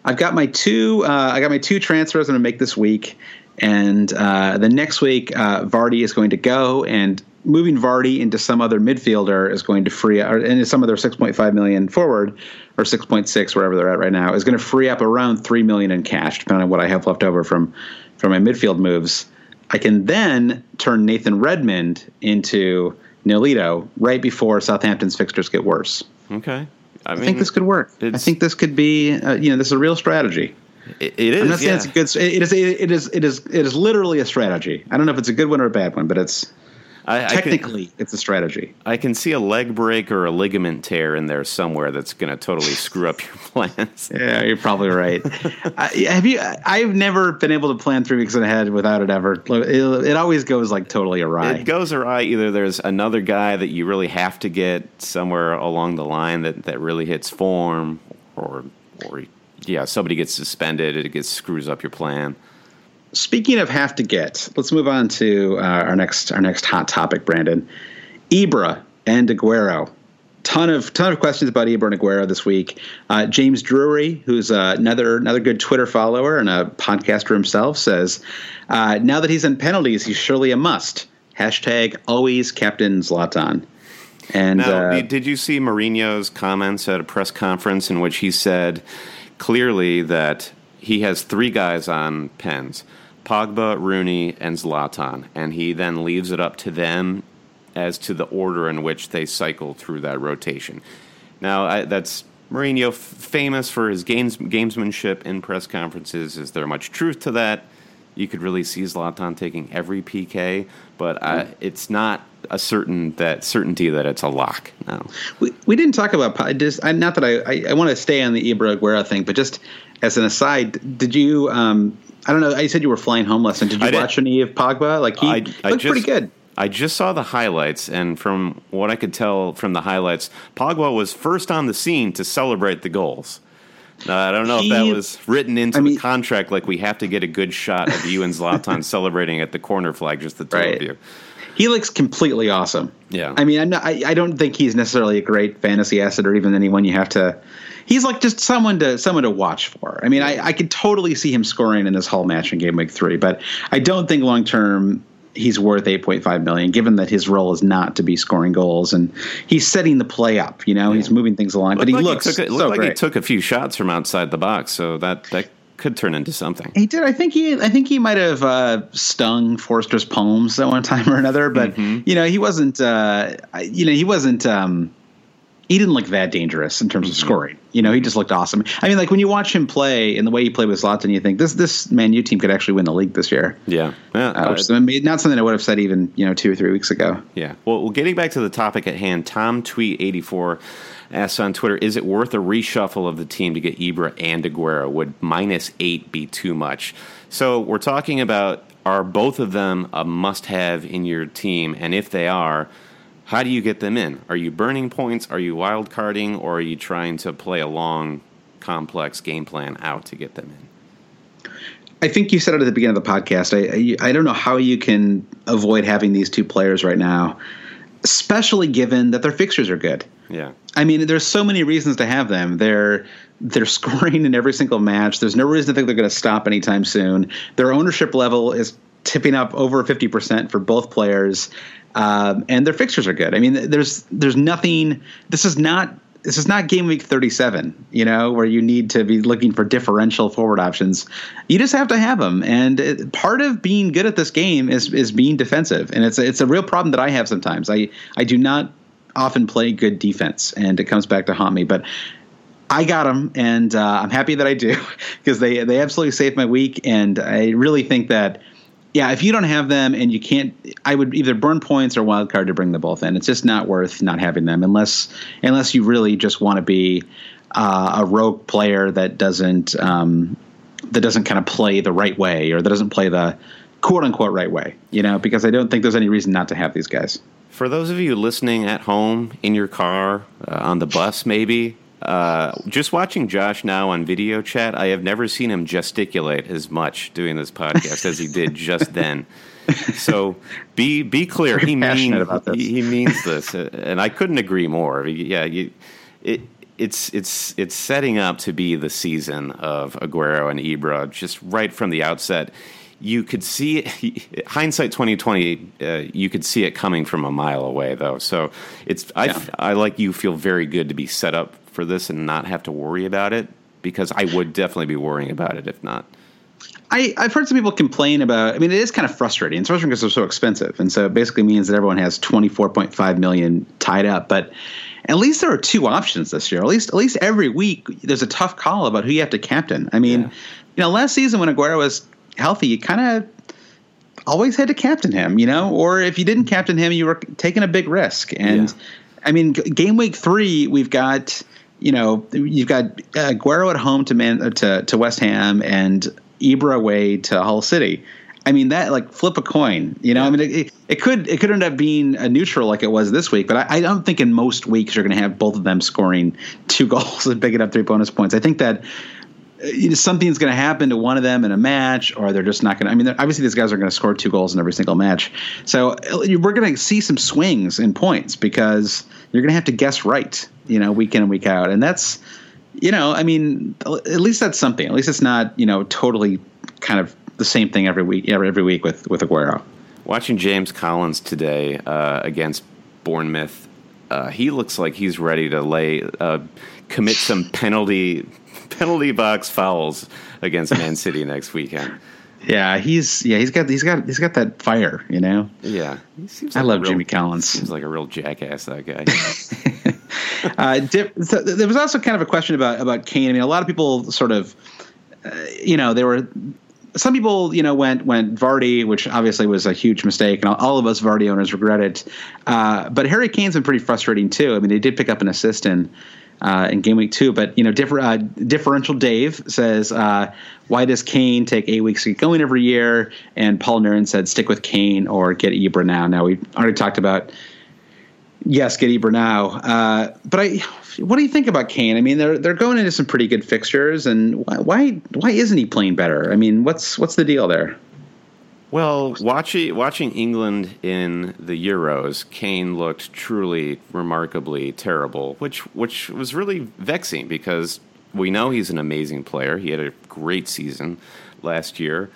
I've got my two. Uh, I got my two transfers I'm going to make this week, And uh, the next week, uh, Vardy is going to go, and moving Vardy into some other midfielder is going to free, or into some other 6.5 million forward, or 6.6 wherever they're at right now, is going to free up around three million in cash, depending on what I have left over from from my midfield moves. I can then turn Nathan Redmond into Nolito right before Southampton's fixtures get worse. Okay. I, I think this could work. I think this could be, uh, you know, this is a real strategy. it, it is. I'm not saying yeah. it's a good. It is. It is. It is. It is literally a strategy. I don't know if it's a good one or a bad one, but it's I, I can- technically it's a strategy. I can see a leg break or a ligament tear in there somewhere that's going to totally screw up your *laughs* plans. Yeah, you're probably right. I, have you? I've never been able to plan three weeks ahead without it ever. It, it always goes like totally awry. It goes awry. Either there's another guy that you really have to get somewhere along the line that, that really hits form, or or yeah, somebody gets suspended. It gets screws up your plan. Speaking of have to get, let's move on to uh, our next our next hot topic, Brandon. Ibra and Aguero. Ton of ton of questions about Ibra and Aguero this week. Uh, James Drury, who's uh, another another good Twitter follower and a podcaster himself, says uh, now that he's in penalties, he's surely a must. Hashtag always Captain Zlatan. And Now, uh, did- did you see Mourinho's comments at a press conference in which he said clearly that he has three guys on pens Pogba, Rooney, and Zlatan, and he then leaves it up to them as to the order in which they cycle through that rotation. Now, I, that's Mourinho, f- famous for his games, gamesmanship in press conferences. Is there much truth to that? You could really see Zlatan taking every PK, but it's not a certain that certainty that it's a lock. No, We, we didn't talk about just not that I, I, I want to stay on the Ibra Aguero thing, but just as an aside, did you? Um, I don't know. I said you were flying home last night. Did you I did. watch any of Pogba? Like he I, looked just, pretty good. I just saw the highlights, and from what I could tell from the highlights, Pogba was first on the scene to celebrate the goals. Now, I don't know if that was written into I mean- the contract, like we have to get a good shot of you and Zlatan *laughs* celebrating at the corner flag, just the two Right. of you. He looks completely awesome. Yeah. I mean, I'm not, I, I don't think he's necessarily a great fantasy asset or even anyone you have to. He's like just someone to someone to watch for. I mean, I, I could totally see him scoring in this whole match in game week three, but I don't think long term he's worth 8.5 million given that his role is not to be scoring goals and he's setting the play up you know he's moving things along but he Looked like looks took, a- so like great he took a few shots from outside the box, so that that could turn into something. He did. I think he. I think he might have uh, stung Forster's poems at one time or another. But Mm-hmm. you know, he wasn't. Uh, you know, he wasn't. Um, he didn't look that dangerous in terms of Mm-hmm. scoring. You know, he just looked awesome. I mean, like when you watch him play and the way he played with Zlatan, you think this this Man U team could actually win the league this year. Yeah, yeah. Uh, uh, which is I mean, not something I would have said even you know two or three weeks ago. Yeah. Well, well, getting back to the topic at hand, Tom Tweet eighty four asks on Twitter: Is it worth a reshuffle of the team to get Ibra and Aguero? Would minus eight be too much? So we're talking about are both of them a must have in your team, and if they are. How do you get them in? Are you burning points? Are you wild carding? Or are you trying to play a long, complex game plan out to get them in? I think you said it at the beginning of the podcast. I, I I don't know how you can avoid having these two players right now, especially given that their fixtures are good. Yeah. I mean, there's so many reasons to have them. They're they're *laughs* scoring in every single match. There's no reason to think they're going to stop anytime soon. Their ownership level is tipping up over 50% for both players, um, and their fixtures are good. I mean, there's there's nothing. This is not. This is not game week 37, you know, where you need to be looking for differential forward options. You just have to have them, and it, part of being good at this game is is being defensive, and it's a, it's a real problem that I have sometimes. I I do not often play good defense, and it comes back to haunt me. But I got them, and uh, I'm happy that I do *laughs* because they they absolutely saved my week. And I really think that, yeah, if you don't have them and you can't, I would either burn points or wild card to bring them both in. It's just not worth not having them unless unless you really just want to be uh, a rogue player that doesn't um, that doesn't kind of play the right way or that doesn't play the quote unquote right way. You know, because I don't think there's any reason not to have these guys. For those of you listening at home, in your car, uh, on the bus, maybe, uh, just watching Josh now on video chat, I have never seen him gesticulate as much doing this podcast as he did just *laughs* then. So be be clear. Very He means he, he means this, uh, and I couldn't agree more. Yeah, you, it it's it's it's setting up to be the season of Aguero and Ibra just right from the outset. you could see it, *laughs* hindsight 2020 uh, you could see it coming from a mile away though so it's I, Yeah. I like you feel very good to be set up for this and not have to worry about it because i would definitely be worrying about it if not I, I've heard some people complain about. I mean, it is kind of frustrating. It's frustrating because they're so expensive, and so it basically means that everyone has twenty four point five million tied up. But at least there are two options this year. At least, at least every week there's a tough call about who you have to captain. I mean, Yeah. you know, last season when Aguero was healthy, you kind of always had to captain him, you know, or if you didn't captain him, you were taking a big risk. And Yeah. I mean, game week three, we've got you know you've got uh, Aguero at home to Man uh, to to West Ham and Ibra away to Hull City. I mean that like flip a coin, you know. I mean it, it could it could end up being a neutral like it was this week, but I, I don't think in most weeks you're going to have both of them scoring two *laughs* goals and picking up three bonus points. I think that you know, something's going to happen to one of them in a match, or they're just not going to. I mean, obviously these guys are going to score two goals in every single match, so uh, we're going to see some swings in points because you're going to have to guess right, you know, week in and week out, and that's, you know, I mean, at least that's something. At least it's not, you know, totally kind of the same thing every week, every, every week with with Aguero. watching james collins today uh, against bournemouth uh, he looks like he's ready to lay uh, commit some *sighs* penalty penalty box fouls against man city next weekend Yeah, he's yeah he's got he's got he's got that fire, you know. Yeah, I like a love real- Jimmy Collins. Seems like a real jackass. That guy. *laughs* Uh, di- so there was also kind of a question about about Kane. I mean, a lot of people sort of, uh, you know, there were some people, you know, went went Vardy, which obviously was a huge mistake, and all, all of us Vardy owners regret it. Uh, but Harry Kane's been pretty frustrating too. I mean, he did pick up an assist in uh, in game week two, but you know, differ, uh, differential Dave says, uh, why does Kane take eight weeks to get going every year? And Paul Nurin said, stick with Kane or get Ibra now. Now we already talked about yes, get Ibra now. Uh, but I, what do you think about Kane? I mean, they're they're going into some pretty good fixtures, and why why, why isn't he playing better? I mean, what's what's the deal there? Well, watching watching England in the Euros, Kane looked truly remarkably terrible, which which was really vexing because we know he's an amazing player. He had a great season last year.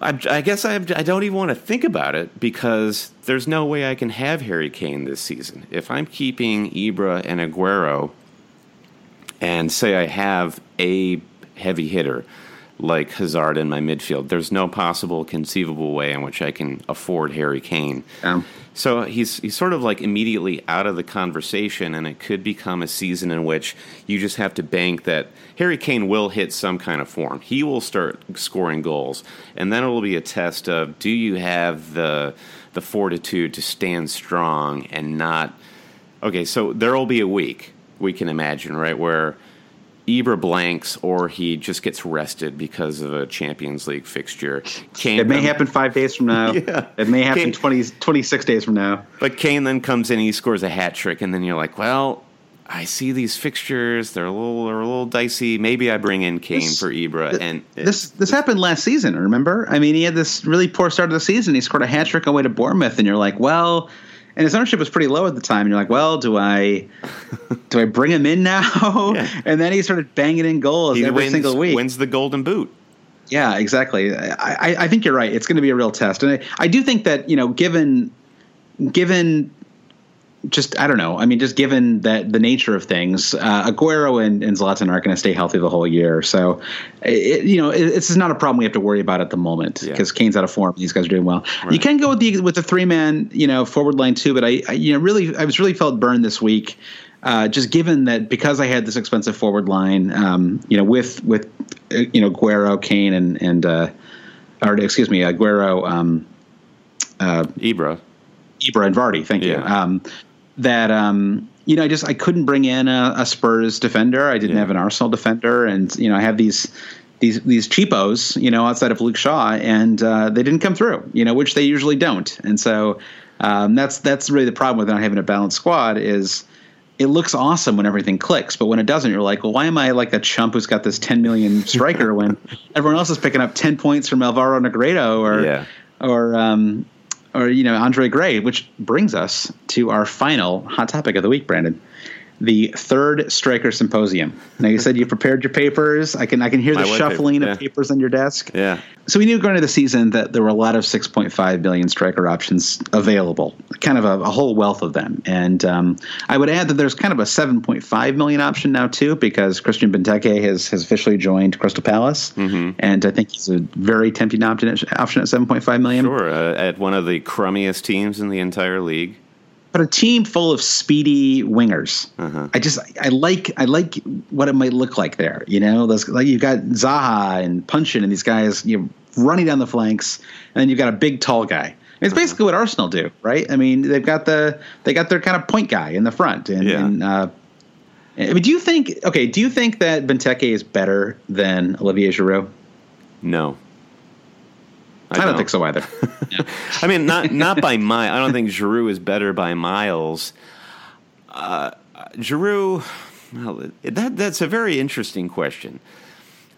I, I guess I, I don't even want to think about it because there's no way I can have Harry Kane this season. If I'm keeping Ibra and Aguero, and say I have a heavy hitter like Hazard in my midfield, there's no possible conceivable way in which I can afford Harry Kane. Um, So he's he's sort of like immediately out of the conversation, and it could become a season in which you just have to bank that Harry Kane will hit some kind of form. He will start scoring goals, and then it will be a test of do you have the the fortitude to stand strong and not. Okay, so there will be a week we can imagine, right, where Ibra blanks or he just gets rested because of a Champions League fixture. Kane it may then- happen five days from now. *laughs* Yeah. It may happen Kane- 20, 26 days from now. But Kane then comes in, he scores a hat trick, and then you're like, well, I see these fixtures; they're a little, they're a little dicey. Maybe I bring in Kane This- for Ibra, and This this happened last season. Remember? I mean, he had this really poor start of the season. He scored a hat trick away to Bournemouth, and you're like, well. And his ownership was pretty low at the time. And you're like, well, do I *laughs* do I bring him in now? Yeah. *laughs* And then he started banging in goals he every wins, single week. wins the Golden Boot. Yeah, exactly. I, I, I think you're right. It's going to be a real test, and I, I do think that you know, given given just I don't know. I mean, just given that the nature of things, uh, Aguero and, and Zlatan aren't going to stay healthy the whole year. So, it, you know, it, this is not a problem we have to worry about at the moment Yeah. because Kane's out of form. These guys are doing well. You can go with the with the three man, you know, forward line too. But I, I you know, really, I was really felt burned this week. Uh, just given that because I had this expensive forward line, um, you know, with with uh, you know Guerrero, Kane, and and uh, or excuse me, Aguero, um, uh, Ibra, Ibra and Vardy. Thank you. Um, that um, you know, I just I couldn't bring in a, a Spurs defender. I didn't Yeah. have an Arsenal defender, and you know, I have these these these cheapos, you know, outside of Luke Shaw, and uh, they didn't come through. You know, which they usually don't. And so um, that's that's really the problem with not having a balanced squad is. It looks awesome when everything clicks, but when it doesn't, you're like, well, why am I like a chump who's got this 10 million *laughs* striker when everyone else is picking up 10 points from Alvaro Negredo or Yeah. or um, or you know Andre Gray, which brings us to our final hot topic of the week, Brandon. The third striker symposium. Now you said you prepared your papers. I can I can hear My the white paper, shuffling yeah. of papers on your desk. Yeah. So we knew going into the season that there were a lot of 6.5 billion striker options available, kind of a, a whole wealth of them. And um, I would add that there's kind of a 7.5 million option now too, because Christian Benteke has has officially joined Crystal Palace, Mm-hmm. and I think he's a very tempting option at, option at 7.5 million. Sure. Uh, at one of the crummiest teams in the entire league. But a team full of speedy wingers. Uh-huh. I just I like I like what it might look like there. You know, those like you've got Zaha and Puncheon and these guys you know, running down the flanks, and then you've got a big tall guy. It's Uh-huh. basically what Arsenal do, right? I mean, they've got the they got their kind of point guy in the front, and, Yeah. and uh, I mean, do you think okay? Do you think that Benteke is better than Olivier Giroud? No. I, don't think so either. *laughs* I mean, not not by my. I don't think Giroud is better by miles. Uh, Giroud, well, that that's a very interesting question.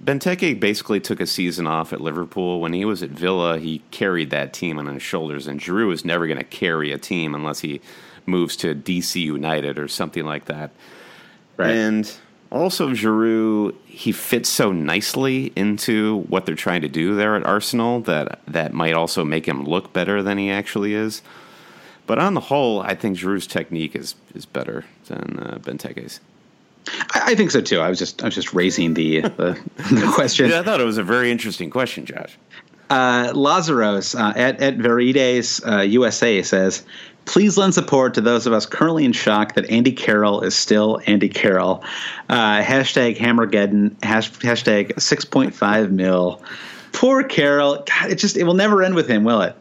Benteke basically took a season off at Liverpool. When he was at Villa, he carried that team on his shoulders, and Giroud is never going to carry a team unless he moves to DC United or something like that. Right. And also, Giroud, he fits so nicely into what they're trying to do there at Arsenal that that might also make him look better than he actually is. But on the whole, I think Giroud's technique is is better than uh, Benteke's. I, I think so too. I was just I was just raising the the, the *laughs* question. Yeah, I thought it was a very interesting question, Josh. Uh, Lazaros uh, at at Verides uh, USA says, "Please lend support to those of us currently in shock that Andy Carroll is still Andy Carroll." Uh, hashtag Hammergeddon. Hash, hashtag six point five mil. Poor Carroll. God, it just it will never end with him, will it?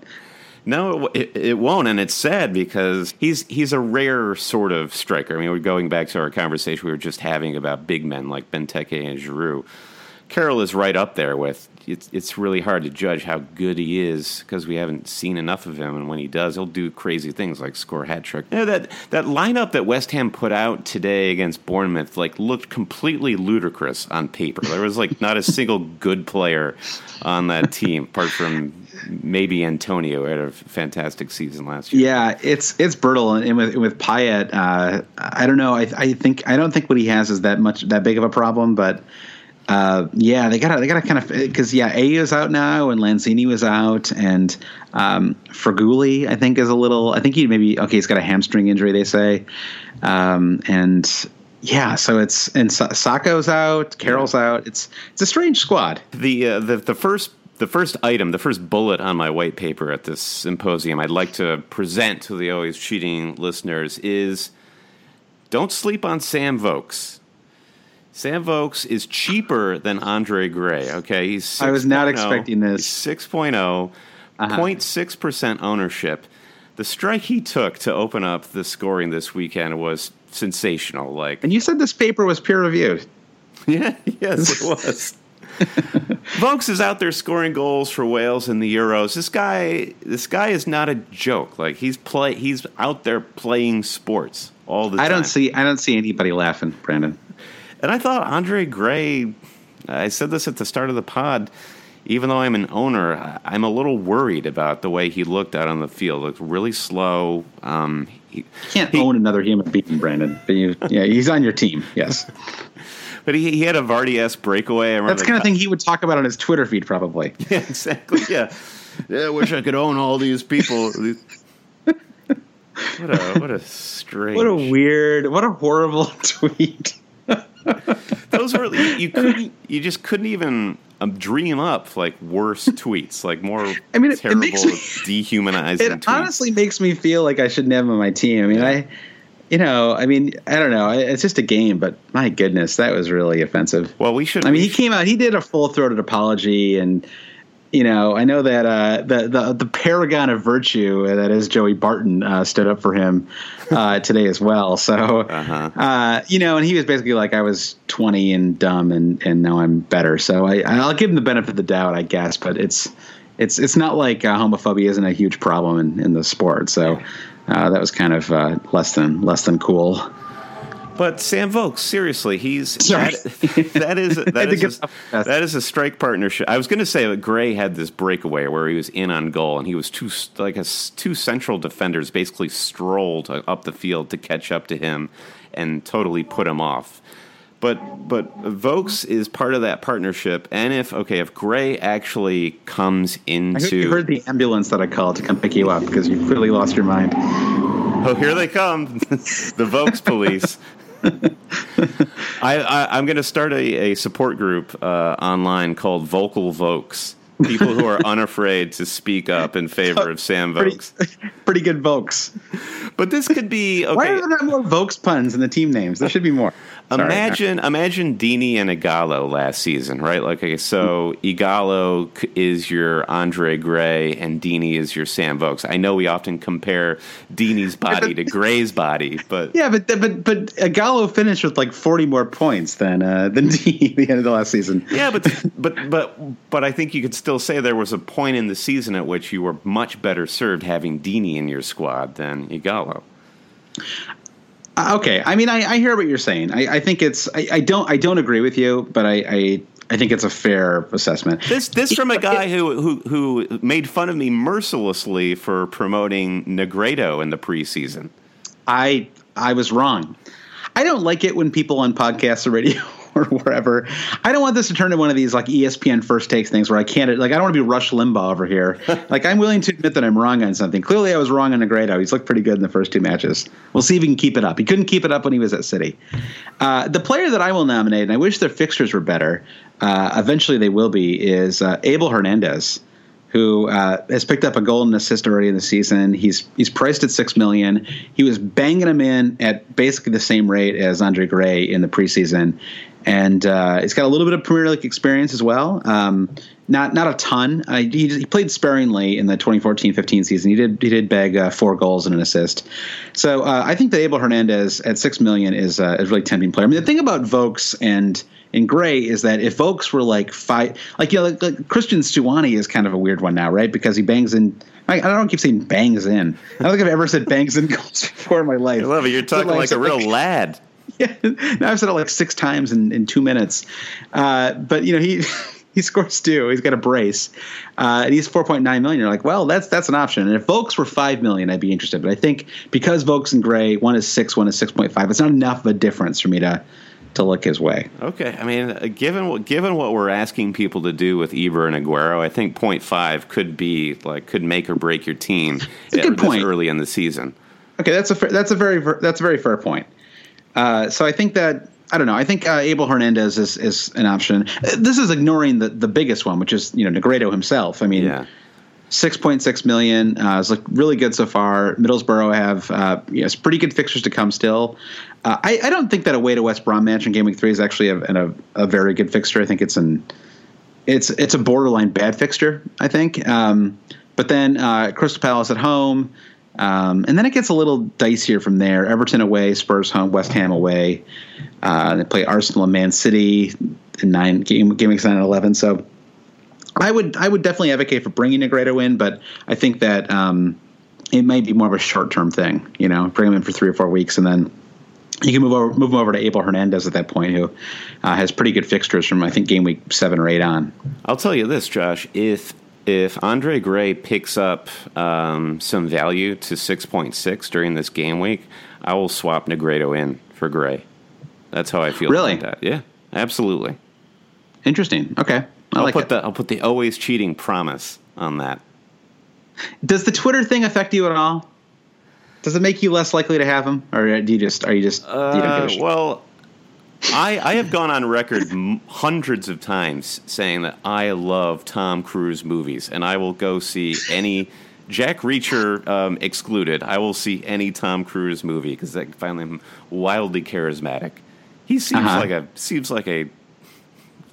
No, it, it won't, and it's sad because he's he's a rare sort of striker. I mean, we're going back to our conversation we were just having about big men like Benteke and Giroud. Carroll is right up there with. It's it's really hard to judge how good he is because we haven't seen enough of him, and when he does, he'll do crazy things like score hat trick. You know, that that lineup that West Ham put out today against Bournemouth like looked completely ludicrous on paper. There was like not a *laughs* single good player on that team apart from maybe Antonio who had a fantastic season last year. Yeah, it's it's brutal, and with with Payet, uh, I don't know. I I think I don't think what he has is that much that big of a problem, but. Uh, yeah, they gotta they gotta kind of because yeah, A is out now and Lanzini was out and um, Feghouli I think is a little I think he maybe okay he's got a hamstring injury they say. Um, and yeah so it's and Sa- Sakho's out Carroll's out. It's it's a strange squad. The uh, the the first the first item, the first bullet on my white paper at this symposium, I'd like to present to the always cheating listeners is don't sleep on Sam Vokes. Sam Vokes is cheaper than Andre Gray. Okay, he's I was not 6.0. expecting this. He's 6.0, uh-huh. 0.6 percent ownership. The strike he took to open up the scoring this weekend was sensational. Like and you said this paper was peer reviewed *laughs* yeah, yes, it was. *laughs* Vokes is out there scoring goals for Wales in the Euros. This guy, this guy is not a joke. Like he's play, he's out there playing sports all the time. I don't see I don't see anybody laughing Brandon And I thought Andre Gray. I said this at the start of the pod. Even though I'm an owner, I'm a little worried about the way he looked out on the field. Looked really slow. Um, he, You can't He- own another human being, Brandon. But you, yeah, he's on your team. Yes, *laughs* but he, he had a Vardy-esque breakaway. I remember that's the kind of thing he would talk about on his Twitter feed, probably. *laughs* Yeah, exactly. Yeah. yeah. I wish I could own all these people. what a what a strange. *laughs* What a weird, what a horrible tweet. *laughs* Those were you, you couldn't you just couldn't even um, dream up like worse *laughs* tweets, like more I mean, it- it terrible, makes me- *laughs* dehumanizing It tweets. honestly makes me feel like I shouldn't have him on my team. I mean, I, you know, I mean, I don't know. It's just a game, but my goodness, that was really offensive. well, we should. I mean, he came out, he did a full throated apology, and you know, I know that uh, the the the paragon of virtue that is Joey Barton uh, stood up for him uh, *laughs* today as well. So, Uh-huh. uh, you know, and he was basically like, I was 20 and dumb, and and now I'm better. So I I'll give him the benefit of the doubt, I guess. But it's it's it's not like uh, homophobia isn't a huge problem in, in the sport. So uh, that was kind of uh, less than less than cool. But Sam Vokes, seriously, he's that, that is *laughs* that is a, that is a strike partnership. I was going to say that Gray had this breakaway where he was in on goal and he was two like a two central defenders basically strolled up the field to catch up to him and totally put him off. But but Vokes is part of that partnership, and if okay, if Gray actually comes into you heard the ambulance that I called to come pick you up because you clearly lost your mind. Oh, here they come, *laughs* the Vokes police. *laughs* *laughs* I, I, I'm going to start a, a support group uh, online called Vocal Vokes. People who are *laughs* unafraid to speak up in favor of Sam Vokes. *laughs* pretty good Vokes. But this could be Why okay. are there not more Vokes puns in the team names? There should be more. Sorry. Imagine, imagine Deeney and Ighalo last season, right? Like, okay, so Ighalo is your Andre Gray, and Deeney is your Sam Vokes. I know we often compare Deeney's *laughs* body to Gray's body, but *laughs* Yeah, but but but Ighalo finished with like forty more points than uh, than *laughs* D at the end of the last season. Yeah, but but but but I think you could still say there was a point in the season at which you were much better served having Deeney in your squad than Ighalo. Uh, okay, I mean, I, I hear what you're saying. I, I think it's I, I don't I don't agree with you, but I, I I think it's a fair assessment. This this from a guy who who who made fun of me mercilessly for promoting Negredo in the preseason. I I was wrong. I don't like it when people on podcasts or radio *laughs* or wherever. I don't want this to turn into one of these like ESPN first takes things where I can't like I don't want to be Rush Limbaugh over here. *laughs* like I'm willing to admit that I'm wrong on something. Clearly, I was wrong on Negredo. He's looked pretty good in the first two matches. We'll see if he can keep it up. He couldn't keep it up when he was at City. Uh, the player that I will nominate, and I wish their fixtures were better. Uh, eventually, they will be. Is uh, Abel Hernandez who uh, has picked up a goal and assist already in the season. He's he's priced at six million. He was banging him in at basically the same rate as Andre Gray in the preseason, and uh, he's got a little bit of Premier League experience as well. Um, not not a ton. Uh, he, he played sparingly in the 2014-15 season. He did he did bag uh, four goals and an assist. So uh, I think that Abel Hernandez at six million is uh, is a really tempting player. I mean the thing about Vokes and in Gray is that if Vokes were like five, like you know, like, like Christian Stuani is kind of a weird one now, right? Because he bangs in. I, don't keep saying bangs in. I don't think I've ever said bangs in *laughs* goals before in my life. I love it. You're talking like, so, a real *laughs* lad. *laughs* yeah, now I've said it like six times in, in two minutes. Uh, but you know he *laughs* he scores two. He's got a brace, uh, and he's four point nine million. You're like, well, that's that's an option. And if Vokes were five million, I'd be interested. But I think because Vokes and Gray, one is six, one is six point five. It's not enough of a difference for me to to look his way. Okay, I mean, uh, given what given what we're asking people to do with Ibra and Aguero, I think point five could be like could make or break your team It's a good point. early in the season. Okay, that's a fair, that's a very ver- that's a very fair point. Uh, so I think that I don't know. I think uh, Abel Hernandez is is an option. Uh, This is ignoring the the biggest one, which is you know Negredo himself. I mean, Yeah. six point six million uh, has looked really good so far. Middlesbrough have uh, yes pretty good fixtures to come still. Uh, I, I don't think that away to West Brom match in Game Week Three is actually a, a, a very good fixture. I think it's an it's it's a borderline bad fixture. I think, um, but then uh, Crystal Palace at home, um, and then it gets a little dicier from there. Everton away, Spurs home, West Ham away. Uh, they play Arsenal and Man City in nine game game weeks nine and eleven. So I would I would definitely advocate for bringing Negredo in, but I think that um, it might be more of a short term thing. You know, bring him in for three or four weeks, and then you can move over move him over to Abel Hernandez at that point, who uh, has pretty good fixtures from I think game week seven or eight on. I'll tell you this, Josh. If if Andre Gray picks up um, some value to six point six during this game week, I will swap Negredo in for Gray. That's how I feel Really? about that. Yeah, absolutely. Interesting. Okay, I I'll like put it. the I'll put the always cheating promise on that. Does the Twitter thing affect you at all? Does it make you less likely to have him, or do you just are you just you don't give Uh, a shit? well, I I have gone on record m- hundreds of times saying that I love Tom Cruise movies, and I will go see any. Jack Reacher um, excluded. I will see any Tom Cruise movie because I find him wildly charismatic. He seems Uh-huh. like a seems like a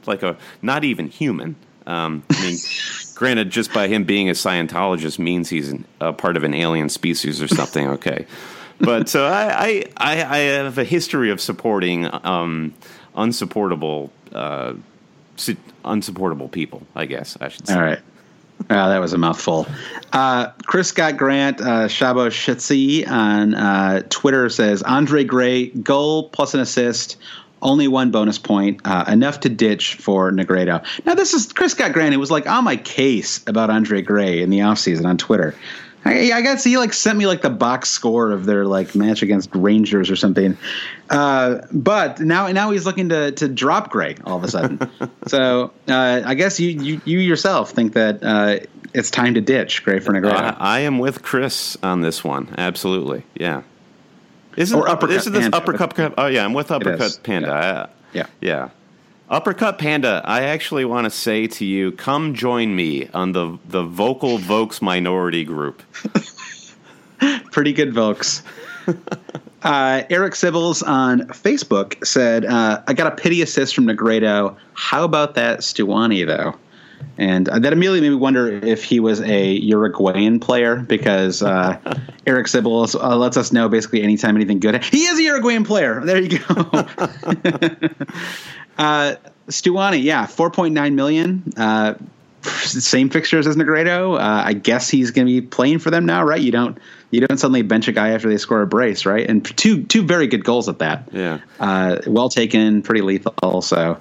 like a not even human. Um, I mean, *laughs* granted, just by him being a Scientologist means he's an, a part of an alien species or something. Okay, but so I, I I have a history of supporting um, unsupportable uh, unsupportable people. I guess I should say. All right. Ah, that was a mouthful. Uh, Chris Scott Grant, uh, Shabo Shitsi on uh, Twitter says Andre Gray, goal plus an assist, only one bonus point, uh, enough to ditch for Negredo. Now, this is Chris Scott Grant. It was like on my case about Andre Gray in the offseason on Twitter. I, I guess he like sent me like the box score of their like match against Rangers or something. Uh, but now now he's looking to to drop Gray all of a sudden. *laughs* so uh, I guess you, you you yourself think that uh, it's time to ditch Gray for Negredo. I, I am with Chris on this one. Absolutely. Yeah. Isn't, Or Uppercut isn't this Panda. uppercut? Oh yeah, I'm with uppercut is. panda. I- yeah. Yeah. Uppercut Panda, I actually want to say to you, come join me on the the Vocal Vokes minority group. *laughs* Pretty good, folks. *laughs* Uh, Eric Sibbles on Facebook said, uh, "I got a pity assist from Negredo. How about that Stuani though?" And uh, that immediately made me wonder if he was a Uruguayan player because uh, *laughs* Eric Sibbles uh, lets us know basically anytime anything good. He is a Uruguayan player. There you go. Uh, Stuani, yeah, four point nine million. Uh, *laughs* same fixtures as Negredo. Uh, I guess he's going to be playing for them now, right? You don't you don't suddenly bench a guy after they score a brace, right? And two two very good goals at that. Yeah. Uh, well taken, pretty lethal. So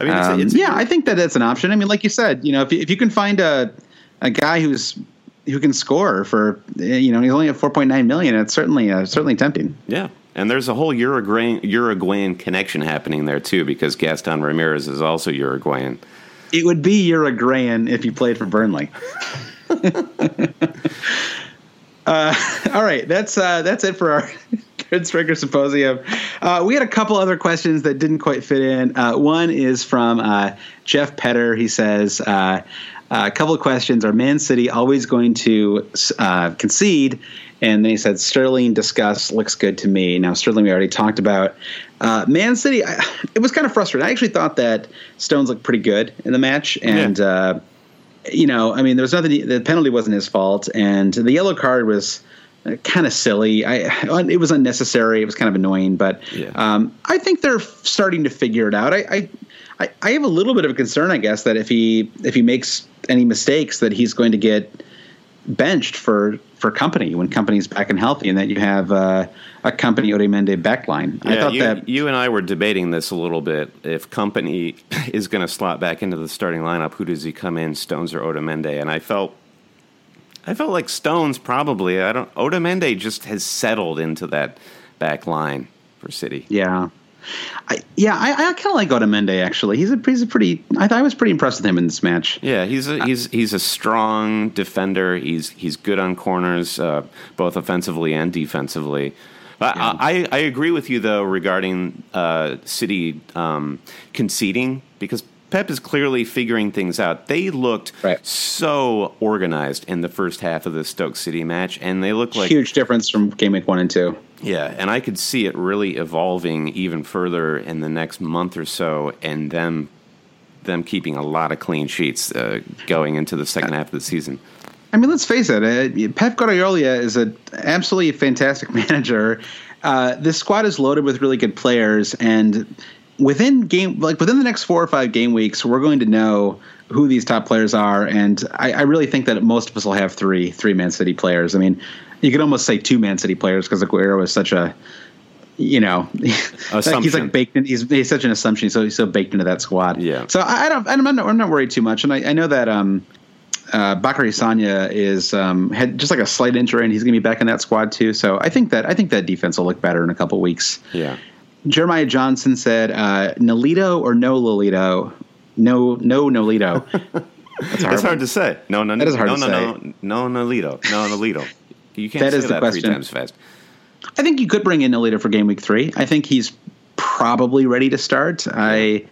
I mean, it's, um, it's yeah, I think that it's an option. I mean, like you said, you know, if you, if you can find a a guy who's who can score for you know he's only at four point nine million, it's certainly uh, certainly tempting. Yeah. And there's a whole Uruguayan, Uruguayan connection happening there too, because Gaston Ramirez is also Uruguayan. It would be Uruguayan if you played for Burnley. *laughs* uh, all right, that's uh, that's it for our *laughs* Good Striker Symposium. Uh, we had a couple other questions that didn't quite fit in. Uh, one is from uh, Jeff Petter. He says. Uh, a couple of questions. Are Man City always going to concede? And then he said, Sterling discuss looks good to me. Now, Sterling, we already talked about. Uh, Man City, I, *sighs* it was kind of frustrating. I actually thought that Stones looked pretty good in the match. And, Yeah. uh, you know, I mean, there was nothing, the penalty wasn't his fault. And the yellow card was kind of silly. I, *laughs* it was unnecessary. It was kind of annoying. But Yeah. um, I think they're starting to figure it out. I, I, I, I have a little bit of a concern, I guess, that if he if he makes any mistakes, that he's going to get benched for for Kompany when Kompany's back and healthy, and that you have uh, a Kompany Otamendi backline. I thought you, that you and I were debating this a little bit. If Kompany *laughs* is going to slot back into the starting lineup, who does he come in, Stones or Otamendi? And I felt, I felt like Stones probably. I don't. Otamendi just has settled into that back line for City. yeah. I, yeah, I, I kind of like Otamendi actually. He's a he's a pretty. I, I was pretty impressed with him in this match. Yeah, he's a, he's he's a strong defender. He's he's good on corners, uh, both offensively and defensively. I, I I agree with you though regarding uh, City um, conceding because Pep is clearly figuring things out. They looked Right. so organized in the first half of the Stoke City match, and they look like Huge difference from game week one and two. Yeah, and I could see it really evolving even further in the next month or so, and them them keeping a lot of clean sheets uh, going into the second half of the season. I mean, let's face it. Uh, Pep Guardiola is an absolutely fantastic *laughs* manager. Uh, this squad is loaded with really good players, and within game, like within the next four or five game weeks, we're going to know who these top players are. And I, I really think that most of us will have three three Man City players. I mean, you could almost say two Man City players because Aguero is such a you know, *laughs* he's like baked in. He's, he's such an assumption. So he's so baked into that squad. Yeah. So I, don't. I'm not. I'm not worried too much. And I, I know that um, uh, Bacary Sagna is um, had just like a slight injury, and he's going to be back in that squad too. So I think that I think that defense will look better in a couple weeks. Yeah. Jeremiah Johnson said, uh, "Nolito or no Lolito? No, no Nolito." *laughs* That's hard, That's hard to say. No, no, That is hard no, to no, say. no, no, Nolito, no, Nolito. You can't That say is the that question. three times fast. I think you could bring in Nolito for game week three. I think he's probably ready to start. I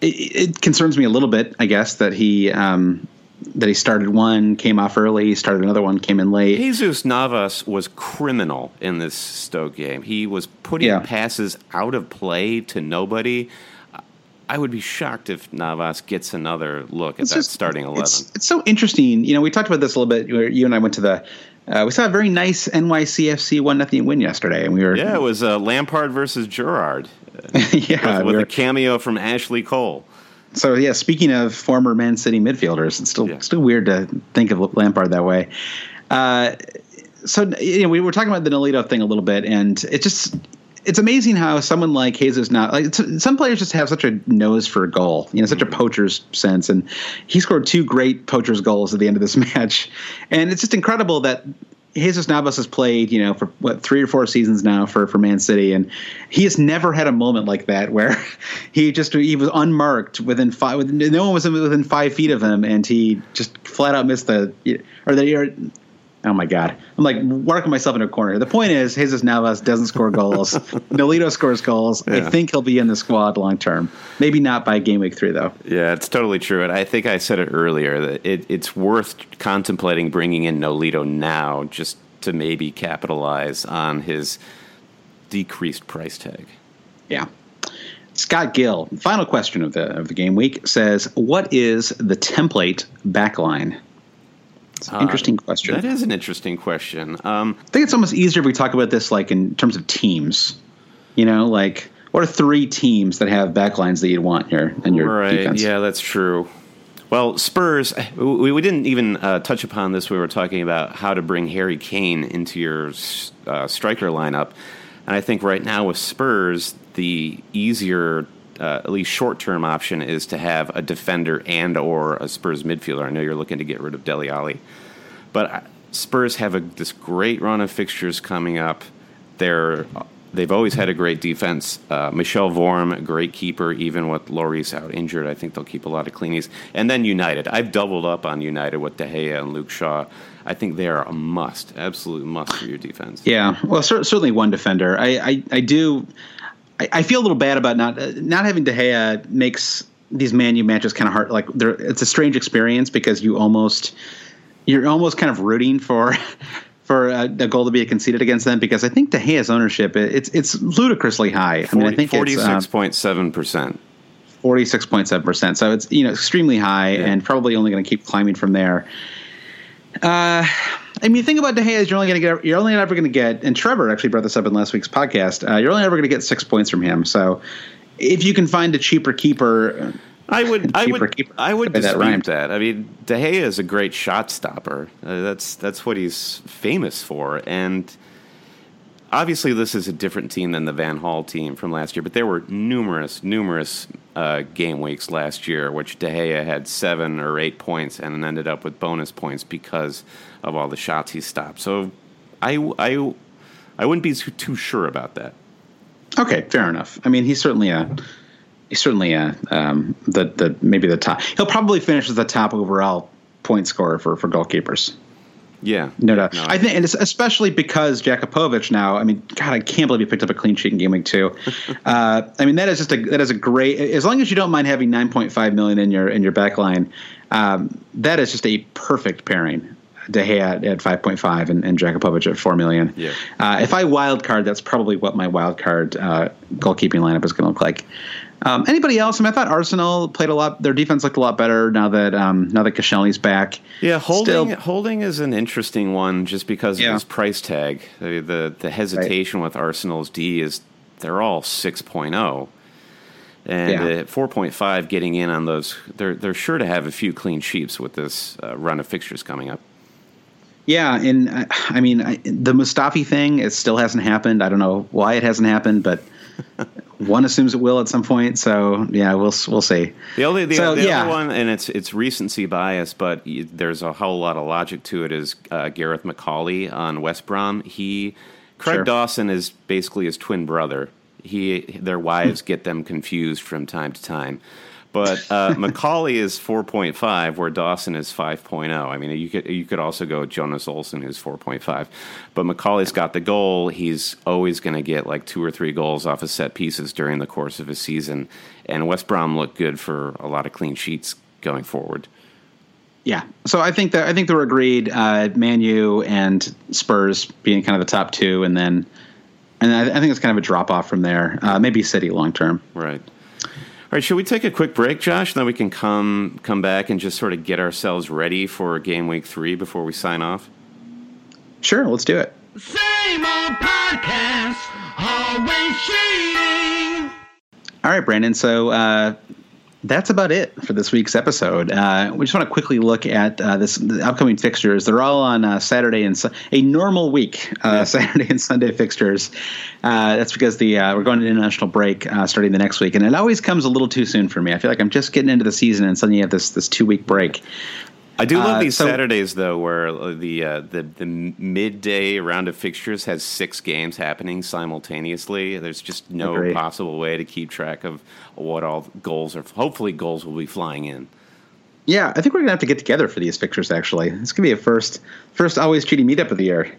it, it concerns me a little bit, I guess, that he um, that he started one, came off early, started another one, came in late. Jesus Navas was criminal in this Stoke game. He was putting Yeah. passes out of play to nobody. I would be shocked if Navas gets another look at It's that just- starting eleven. It's, it's so interesting. You know, we talked about this a little bit. Where you and I went to the. Uh, we saw a very nice NYCFC one nothing win yesterday, and we were yeah, it was uh, Lampard versus Gerrard *laughs* yeah, with, we with were- a cameo from Ashley Cole. so yeah, speaking of former Man City midfielders, it's still Yeah. still weird to think of Lampard that way. Uh, so you know, we were talking about the Nolito thing a little bit, and it just it's amazing how someone like Jesus now, like it's- some players just have such a nose for a goal, you know, such a mm-hmm. poacher's sense, and he scored two great poacher's goals at the end of this *laughs* match, and it's just incredible that. Jesus Navas has played, you know, for what three or four seasons now for, for Man City, and he has never had a moment like that *laughs* where he just he was unmarked within five. Within, no one was within five feet of him, and he just flat out missed the or the. Or, oh my god, I'm like working myself into a corner. The point is, Jesus Navas doesn't score goals. *laughs* Nolito scores goals. I think he'll be in the squad long term. Maybe not by game week three though. Yeah, it's totally true. And I think I said it earlier that it, it's worth contemplating bringing in Nolito now just to maybe capitalize on his decreased price tag. Yeah. Scott Gill, final question of the of the game week says, "What is the template backline?" It's an interesting question. That is an interesting question. Um, I think it's almost easier if we talk about this like in terms of teams. You know, like what are three teams that have backlines that you'd want here in your right. defense? Yeah, that's true. Well, Spurs, we, we didn't even uh, touch upon this. We were talking about how to bring Harry Kane into your uh, striker lineup. And I think right now with Spurs, the easier, uh, at least short-term option is to have a defender and or a Spurs midfielder. I know you're looking to get rid of Dele Alli. But uh, Spurs have a, this great run of fixtures coming up. They're they've always had a great defense. Uh, Michel Vorm, great keeper, even with Lloris out injured. I think they'll keep a lot of cleanies. And then United. I've doubled up on United with De Gea and Luke Shaw. I think they are a must, absolute must for your defense. Yeah, well, cer- certainly one defender. I, I, I do. I, I feel a little bad about not uh, not having De Gea makes these Man U matches kind of hard. Like, they're, it's a strange experience because you almost you're almost kind of rooting for. *laughs* For a, a goal to be conceded against them, because I think De Gea's ownership it's it's ludicrously high. I mean, I think it's um, forty-six point seven percent. forty six point seven percent. So it's you know extremely high Yeah. and probably only going to keep climbing from there. Uh, I mean, the thing about De Gea is you're only going to get you're only ever going to get, and Trevor actually brought this up in last week's podcast. Uh, you're only ever going to get six points from him. So if you can find a cheaper keeper, I would, I would, keeper. I would That dispute rhymed. that. I mean, De Gea is a great shot stopper. Uh, that's that's what he's famous for, and obviously this is a different team than the Van Gaal team from last year. But there were numerous, numerous uh, game weeks last year which De Gea had seven or eight points and ended up with bonus points because of all the shots he stopped. So I, I, I wouldn't be too, sure about that. okay, fair enough. I mean, he's certainly a he's certainly a um, the the maybe the top. He'll probably finish as the top overall point scorer for for goalkeepers. Yeah, No doubt. No, I think, and it's especially because Jakupovic now. I mean, God, I can't believe he picked up a clean sheet in game week two. *laughs* uh, I mean, that is just a that is a great. As long as you don't mind having nine point five million in your in your back line, um, that is just a perfect pairing. De Gea at five point five and, and Jakupovic at four million. Yeah. Uh, if I wild card, that's probably what my wild card uh, goalkeeping lineup is going to look like. Um, anybody else? I mean, I thought Arsenal played a lot. Their defense looked a lot better now that um, now that Koscielny's back. Yeah, holding Still- holding is an interesting one just because Yeah. of his price tag. The the, the hesitation with Arsenal's D is they're all 6.0. And Yeah. at 4.5 getting in on those they're they're sure to have a few clean sheets with this uh, run of fixtures coming up. Yeah, and I, I mean I, the Mustafi thing, it still hasn't happened. I don't know why it hasn't happened, but one assumes it will at some point. So yeah, we'll we'll see. The only the, So, the yeah. other one, and it's it's recency bias, but there's a whole lot of logic to it. Is uh, Gareth McAuley on West Brom? He Craig Sure. Dawson is basically his twin brother. He their wives get them confused from time to time. But uh, *laughs* McAuley is 4.5, where Dawson is 5.0. I mean, you could you could also go Jonas Olsson, who's 4.5. But McAuley's got the goal. He's always going to get like two or three goals off of set pieces during the course of his season. And West Brom looked good for a lot of clean sheets going forward. Yeah, so I think that I think they're agreed. Uh, Man U and Spurs being kind of the top two, and then and I, I think it's kind of a drop off from there. Uh, maybe City long term. Right. All right, should we take a quick break, Josh? Then we can come come back and just sort of get ourselves ready for game week three before we sign off. Sure, let's do it. Same old podcast, always cheating. All right, Brandon. So uh, that's about it for this week's episode. Uh, we just want to quickly look at uh, this the upcoming fixtures. They're all on uh, Saturday and su- a normal week, uh, Yeah. *laughs* Saturday and Sunday fixtures. Uh, that's because the uh, we're going to international break uh, starting the next week, and it always comes a little too soon for me. I feel like I'm just getting into the season, and suddenly you have this this two week break. I do love Uh, these so- Saturdays though, where the uh, the the midday round of fixtures has six games happening simultaneously. There's just no Agreed. possible way to keep track of what all goals are. Hopefully, goals will be flying in. Yeah, I think we're gonna have to get together for these fixtures. Actually, it's gonna be a first first always cheating meetup of the year.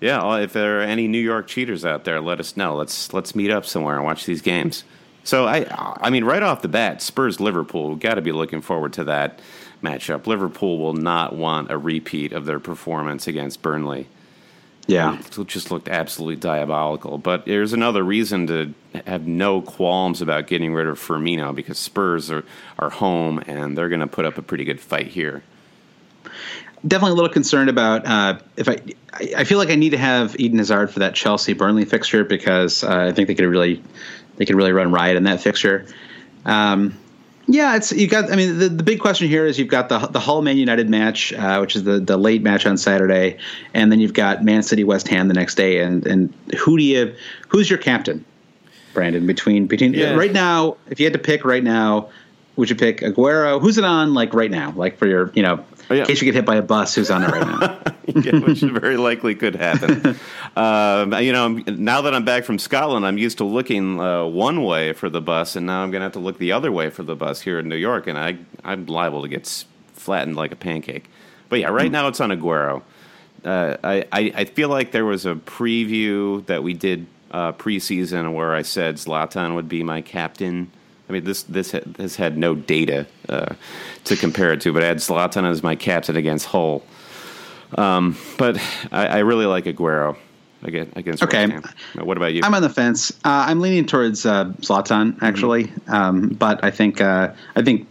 Yeah, if there are any New York cheaters out there, let us know. Let's let's meet up somewhere and watch these games. So I I mean, right off the bat, Spurs Liverpool. We've got to be looking forward to that matchup. Liverpool will not want a repeat of their performance against Burnley. Yeah, It just looked absolutely diabolical. But there's another reason to have no qualms about getting rid of Firmino because Spurs are, are home and they're going to put up a pretty good fight here. definitely a little concerned about uh, if I, I feel like I need to have Eden Hazard for that Chelsea Burnley fixture because uh, I think they could really they could really run riot in that fixture. Um, yeah, it's you got. I mean, the, the big question here is you've got the the Hull Man United match, uh, which is the the late match on Saturday, and then you've got Man City West Ham the next day. And and who do you who's your captain, Brandon? Between between Yeah. right now, if you had to pick right now, would you pick Aguero? Who's it on like right now? Like for your you know. Oh, yeah. In case you get hit by a bus, who's on it right now? *laughs* yeah, which very likely could happen. *laughs* um, you know, now that I'm back from Scotland, I'm used to looking uh, one way for the bus, and now I'm going to have to look the other way for the bus here in New York, and I, I'm liable to get flattened like a pancake. But yeah, right now it's on Aguero. Uh, I, I, I feel like there was a preview that we did uh, preseason where I said Zlatan would be my captain. I mean, this this ha- this had no data uh, to compare it to, but I had Zlatan as my captain against Hull. Um, but I, I really like Aguero against against. Okay. What about you? I'm on the fence. Uh, I'm leaning towards uh, Zlatan actually, um, but I think uh, I think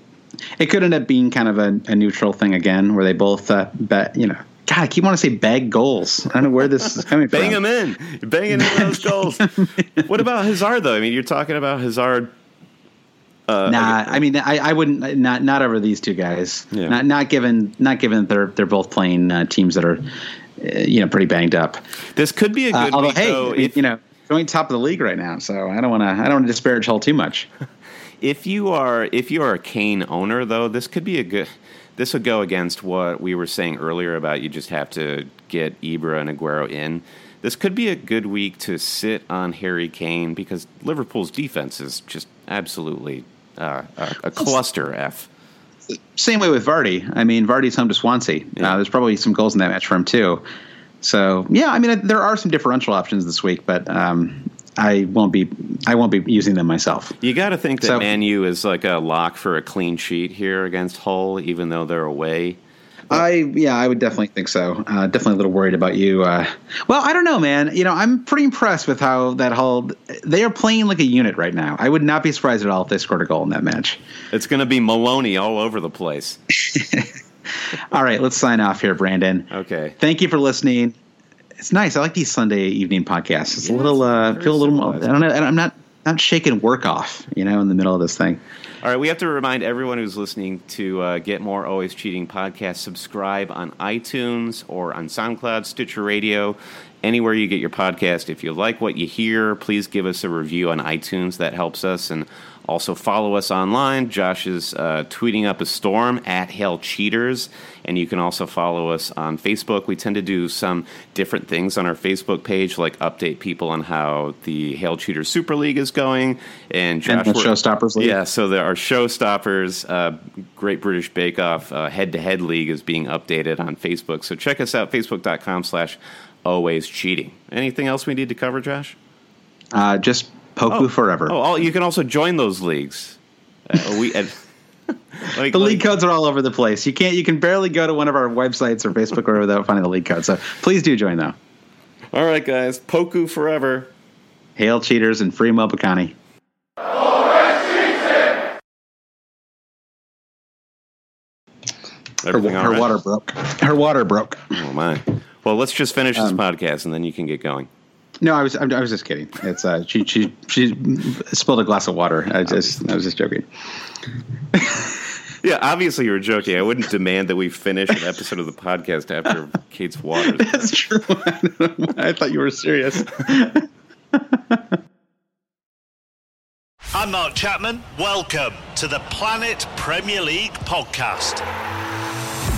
it could end up being kind of a, a neutral thing again, where they both uh, bet. You know, God, I keep wanting to say bag goals. I don't know where this is coming *laughs* from. Bang from. him in, banging in those goals. *laughs* what about Hazard though? I mean, you're talking about Hazard. Uh, Nah, I mean, I, I wouldn't not not over these two guys. Yeah. Not not given not given that they're they're both playing uh, teams that are, uh, you know, pretty banged up. this could be a Uh, good although, week, hey, though, if, you know, going top of the league right now, so I don't want to I don't want to disparage Hull too much. *laughs* if you are if you are a Kane owner though, this could be a good. This would go against what we were saying earlier about you just have to get Ibra and Aguero in. This could be a good week to sit on Harry Kane because Liverpool's defense is just absolutely uh, a, a cluster F. Same way with Vardy. I mean, Vardy's home to Swansea. Yeah. Uh, there's probably some goals in that match for him too. So yeah, I mean, there are some differential options this week, but um, I won't be I won't be using them myself. You got to think that So- Man U is like a lock for a clean sheet here against Hull, even though they're away. I yeah, I would definitely think so. Uh, definitely a little worried about you. Uh, well, I don't know, man. You know, I'm pretty impressed with how that whole they are playing like a unit right now. I would not be surprised at all if they scored a goal in that match. It's going to be Maloney all over the place. *laughs* All right, let's sign off here, Brandon. Okay. Thank you for listening. It's nice. I like these Sunday evening podcasts. It's a little uh, feel a little. More, I don't know. I'm not not shaking work off. You know, in the middle of this thing. All right, we have to remind everyone who's listening to uh, get more Always Cheating podcast. Subscribe on iTunes or on SoundCloud, Stitcher Radio, anywhere you get your podcast. If you like what you hear, please give us a review on iTunes. That helps us. And also follow us online. Josh is uh, tweeting up a storm at Hail Cheaters. And you can also follow us on Facebook. We tend to do some different things on our Facebook page, like update people on how the Hail Cheaters Super League is going. And Josh, And the Showstoppers League. Yeah, so there are showstoppers. Uh, Great British Bake Off uh, head-to-head league is being updated on Facebook. So check us out, facebook.com slash always cheating. Anything else we need to cover, Josh? Uh, just Poku forever. Oh, all, you can also join those leagues. Uh, we, uh, *laughs* like- the league like- codes are all over the place. You can't. You can barely go to one of our websites or Facebook or without finding the league code. So please do join though. All right, guys. Poku forever. Hail cheaters and free Mopakani. Her, her right? water broke. Her water broke. Oh, my. Well, let's just finish this Um, podcast and then you can get going. No, I was I was just kidding. It's uh, she she she spilled a glass of water. I just I was just joking. Yeah, obviously you were joking. I wouldn't demand that we finish an episode of the podcast after Kate's water. *laughs* That's true. *laughs* I thought you were serious. I'm Mark Chapman. Welcome to the Planet Premier League podcast.